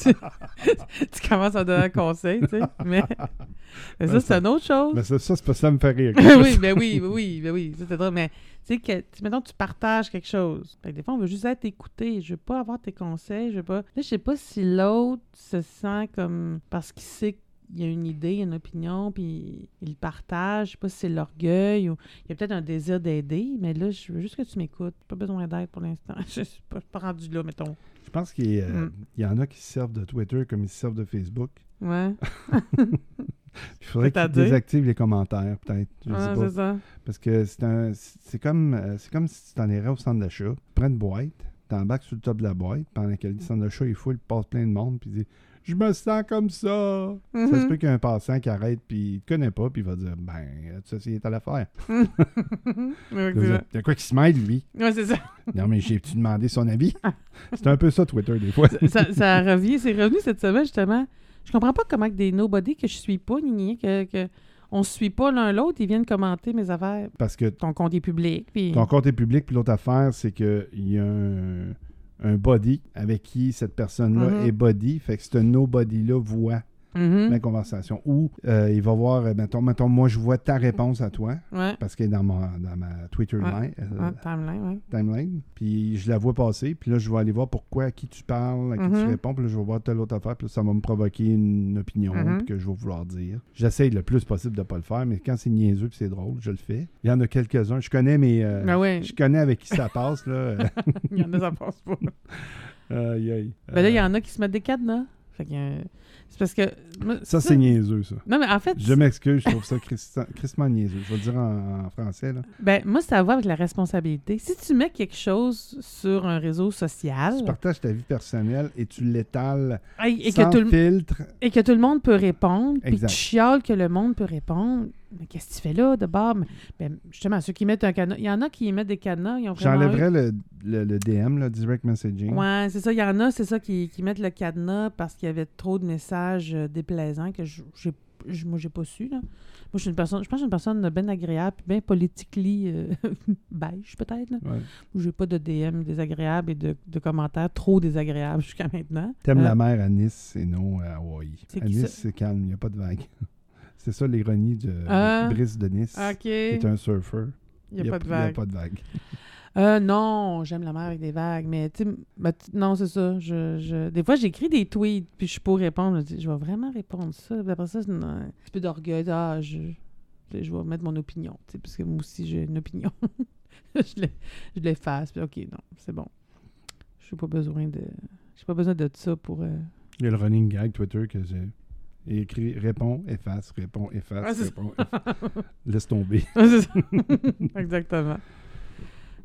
tu, tu commences à donner un conseil, tu sais. Mais, mais ça, Ouais, c'est ça- une autre chose. Mais ça, ça, c'est pas ça me fait rire. oui, ben oui, ben oui, ben oui, c'est drôle. Mais tu sais, que, mettons, tu partages quelque chose. Fait que des fois, on veut juste être écouté. Je veux pas avoir tes conseils. Je veux pas. Là, je sais pas si l'autre se sent comme. Parce qu'il sait qu'il y a une idée, une opinion, puis il partage. Je sais pas si c'est l'orgueil ou. Il y a peut-être un désir d'aider, mais là, je veux juste que tu m'écoutes. Pas besoin d'aide pour l'instant. Je suis pas, je suis pas rendu là, mettons. Je pense qu'il y, Mm. il y en a qui se servent de Twitter comme ils se servent de Facebook. Ouais. Il faudrait qu'ils désactivent les commentaires, peut-être. Sais c'est ça. Parce que c'est un c'est comme euh, c'est comme si tu t'en irais au centre d'achat, tu prends une boîte, t'embarques sur le top de la boîte, pendant que le centre d'achat est fou, il passe plein de monde, puis il dit Je me sens comme ça. Mhm. Ça se peut qu'il y ait un passant qui arrête, puis il te connaît pas, puis il va dire Ben, tu sais, c'est à l'affaire. Il a quoi qui se mêle, lui? Ouais, c'est ça. Non, mais j'ai-tu demandé son avis? C'est un peu ça, Twitter, des fois. ça, ça revient, c'est revenu cette semaine, justement. Je comprends pas comment que des nobody que je suis pas, ni, ni, que, que on se suit pas l'un l'autre, ils viennent commenter mes affaires. Parce que Ton compte est public, puis... ton compte est public, puis l'autre affaire, c'est qu'il y a un, un body avec qui cette personne-là Mhm. est body. Fait que ce nobody-là voit Mhm. la conversation. Ou euh, il va voir, euh, mettons, mettons, moi, je vois ta réponse à toi, Ouais. parce qu'elle est dans ma, dans ma Twitter Ouais. line, euh, timeline, timeline. Puis je la vois passer, puis là, je vais aller voir pourquoi, à qui tu parles, à qui tu Mhm. réponds, puis là, je vais voir telle autre affaire, puis là, ça va me provoquer une opinion Mhm. puis que je vais vouloir dire. J'essaye le plus possible de pas le faire, mais quand c'est niaiseux puis c'est drôle, je le fais. Il y en a quelques-uns. Je connais mes... euh, Ah ouais, Je connais avec qui ça passe, là. Il y en a, ça passe pas. aïe, aïe. Ben là, il y en a qui se mettent des cadenas. Fait que... C'est parce que... Ça, c'est niaiseux, ça. Non, mais en fait... Je m'excuse, je trouve ça Christement niaiseux. Je vais le dire en, en français, là. Ben, moi, ça va avec la responsabilité. Si tu mets quelque chose sur un réseau social Tu partages ta vie personnelle et tu l'étales et, et sans que tout le, filtre. et que tout le monde peut répondre, puis tu chiales que le monde peut répondre, mais qu'est-ce que tu fais là, de bord? Ben, justement, ceux qui mettent un cadenas, il y en a qui mettent des cadenas, ils ont J'enlèverais le, le, le DM, le direct messaging. Ouais, c'est ça. Il y en a, c'est ça, qui, qui mettent le cadenas parce qu'il y avait trop de messages euh, déplaisants que je, j'ai, je- moi, j'ai pas su. Là. Moi, je suis une personne, je pense que je suis une personne bien agréable, bien politically euh, beige, peut-être. Ouais. où j'ai pas de DM désagréables et de, de commentaires trop désagréables jusqu'à maintenant. T'aimes Euh, la mer à Nice et non à Hawaï. À Nice, c'est calme, il n'y a pas de vague. c'est ça l'ironie de Ah. Brice de Nice, OK. qui est un surfeur. Il n'y a, a pas de vague. Euh, non, j'aime la mer avec des vagues, mais tu sais, ben, non, c'est ça. Je, je- Des fois, j'écris des tweets, puis je suis pour répondre. Je dis, je vais vraiment répondre ça. Puis après ça, c'est un petit peu d'orgueil. Ah, je, je vais mettre mon opinion, tu sais, parce que moi aussi, j'ai une opinion. je l'ai- je l'efface, puis OK, non, c'est bon. Je n'ai pas besoin de... J'ai pas besoin de ça pour... euh, Il y a le running gag Twitter que j'ai écrit réponds, efface, réponds, efface, Ah, réponds, efface. Laisse tomber. Exactement.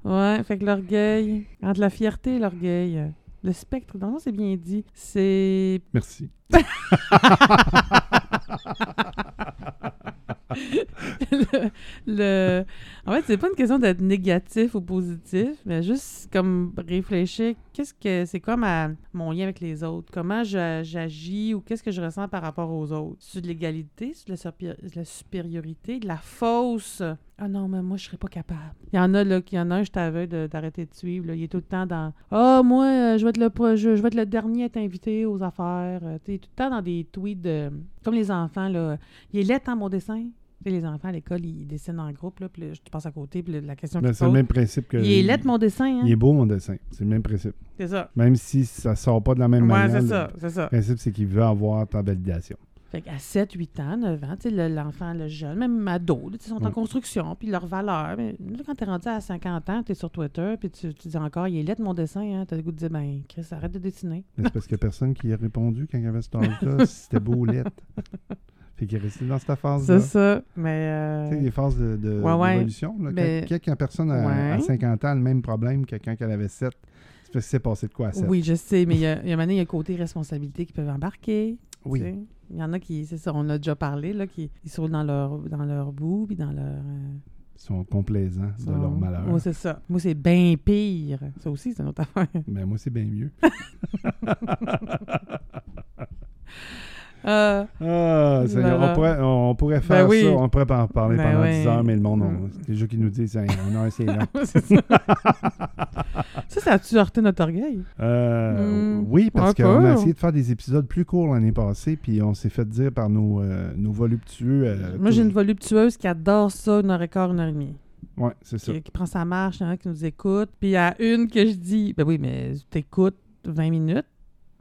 Ouais, fait que l'orgueil, entre la fierté et l'orgueil, le spectre, non, c'est bien dit, c'est Merci. le, le- En fait, c'est pas une question d'être négatif ou positif, mais juste comme réfléchir, qu'est-ce que c'est quoi ma- mon lien avec les autres? Comment j'agis ou qu'est-ce que je ressens par rapport aux autres? C'est de l'égalité, c'est de la, supériorité, de la fausse. Ah non, mais moi, je serais pas capable. Il y en a, là, qu'il y en a un, je t'avais de- d'arrêter de suivre. là. Il est tout le temps dans Ah, moi, euh, je vais, être le, je, je vais être le dernier à être invité aux affaires. Tu tout le temps dans des tweets de. Comme les enfants, là. Il est laid, hein, mon dessin? Les enfants à l'école, ils dessinent en groupe, là, puis je te passe à côté, puis la question Ben, qu'ils c'est le posent, même principe que. Il est laid, mon dessin, hein? Il est beau, mon dessin. C'est le même principe. C'est ça. Même si ça sort pas de la même Ouais, manière. c'est le ça, c'est ça. principe, c'est qu'il veut avoir ta validation. Fait qu'à 7, 8 ans, 9 ans, le- l'enfant, le jeune, même ado, sais, sont en Ouais. construction, puis leur valeur. Mais là, quand t'es rendu à 50 ans, t'es sur Twitter, puis tu, tu dis encore, il est laid mon dessin, hein? T'as le goût de dire, ben, Chris, arrête de dessiner. C'est parce qu'il n'y a personne qui a répondu quand il y avait âge-là si c'était beau ou laid. Fait qu'il est resté dans cette phase-là? C'est ça. Mais. euh, Tu sais, les phases de, de- Ouais, ouais. d'évolution. là. Quand- Mais- Quand, quand personne a, Ouais. à 50 ans a le même problème que quand elle avait 7, c'est parce que c'est passé de quoi à 7. Oui, je sais, mais il y a, y a il y a côté responsabilité qui peuvent embarquer. tu Oui. sais. Il y en a qui, c'est ça, on a déjà parlé, là, qui ils sont dans leur, dans leur bout, puis dans leur. euh, Ils sont complaisants de sont- leur malheur. Ouais, c'est ça. Moi, c'est bien pire. Ça aussi, c'est une autre affaire. Mais moi, c'est bien mieux. Ah, Seigneur, Voilà. on, pourrait, on pourrait faire Ben oui. ça, on pourrait en parler Ben pendant oui. 10 heures, mais le monde, on, Mm. c'est déjà qui nous disent Hey, on a long. c'est ça. ça, a-tu heurté notre orgueil? Euh, Mm, oui, parce un qu'on a essayé de faire des épisodes plus courts l'année passée, puis on s'est fait dire par nos, euh, nos voluptueux. euh, Moi, j'ai une voluptueuse qui adore ça, une heure et quart, une heure et demie. Ouais, c'est ça. Qui, qui prend sa marche, il y en a qui nous écoutent. Puis il y a une que je dis, ben oui, mais t'écoutes 20 minutes,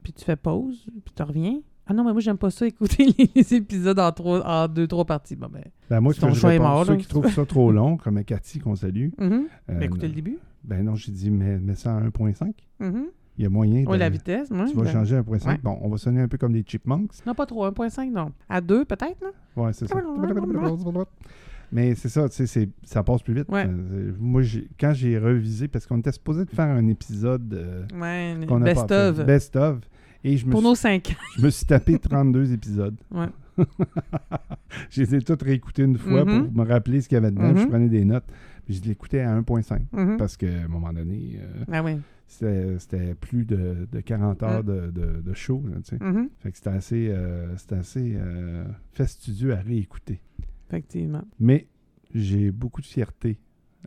puis tu fais pause, puis tu reviens. Ah non, mais moi, j'aime pas ça, écouter les épisodes en, trois, en deux, trois parties. Bon, ben, Ben, moi, Ton choix est mort, ceux là. qui trouvent ça trop long, comme Cathy qu'on salue. euh, Ben, écoutez le début. Ben non, j'ai dit, mets, mets ça à 1.5. Mhm. Il y a moyen. Oui, de- la vitesse. Tu vas ben- changer à 1.5. ouais. Bon, on va sonner un peu comme des chipmunks. Non, pas trop, 1.5, non. À 2, peut-être, non? Ouais, c'est ça. Mais c'est ça, tu sais, c'est- ça passe plus vite. Ouais. Euh, moi, j'ai- quand j'ai revisé, parce qu'on était supposé de faire un épisode euh, Ouais, qu'on a Et je me, Pour suis, nos cinq ans. je me suis tapé 32 épisodes. Ouais. je les ai tous réécoutés une fois pour me rappeler ce qu'il y avait dedans. Je Mhm. prenais des notes. Puis je l'écoutais à 1.5 Mhm. parce qu'à un moment donné, euh, Ah oui. c'était plus de, de 40 heures de, de- de show. là, tu sais. Fait que c'était assez, euh, assez euh, fastidieux à réécouter. Effectivement. Mais j'ai beaucoup de fierté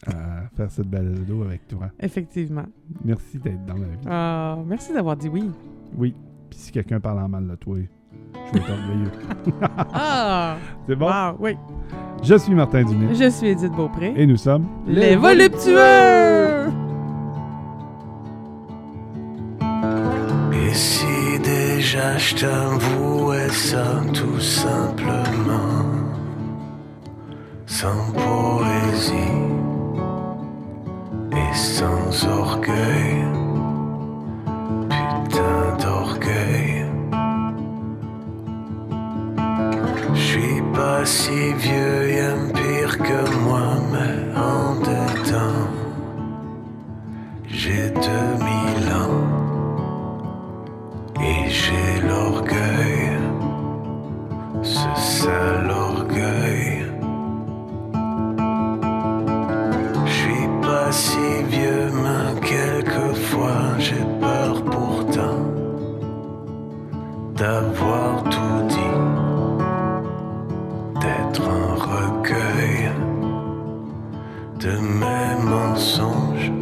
à faire cette balado avec toi. Effectivement. Merci d'être dans la vie. Ah, merci d'avoir dit oui. Oui. Puis si quelqu'un parle en mal de toi, je vais être orgueilleux. Ah! C'est bon? Wow, oui. Je suis Martin Dumais Je suis Edith Beaupré. et nous sommes Les voluptueux! Et si déjà je t'avouais ça tout simplement, sans poésie et sans orgueil, putain d'orgueil. Je suis pas si vieux, y'aime pire que moi, mais en dedans, j'ai 2000 ans. Et j'ai l'orgueil, ce sale orgueil. Si vieux, mais quelquefois j'ai peur pourtant d'avoir tout dit, d'être un recueil de mes mensonges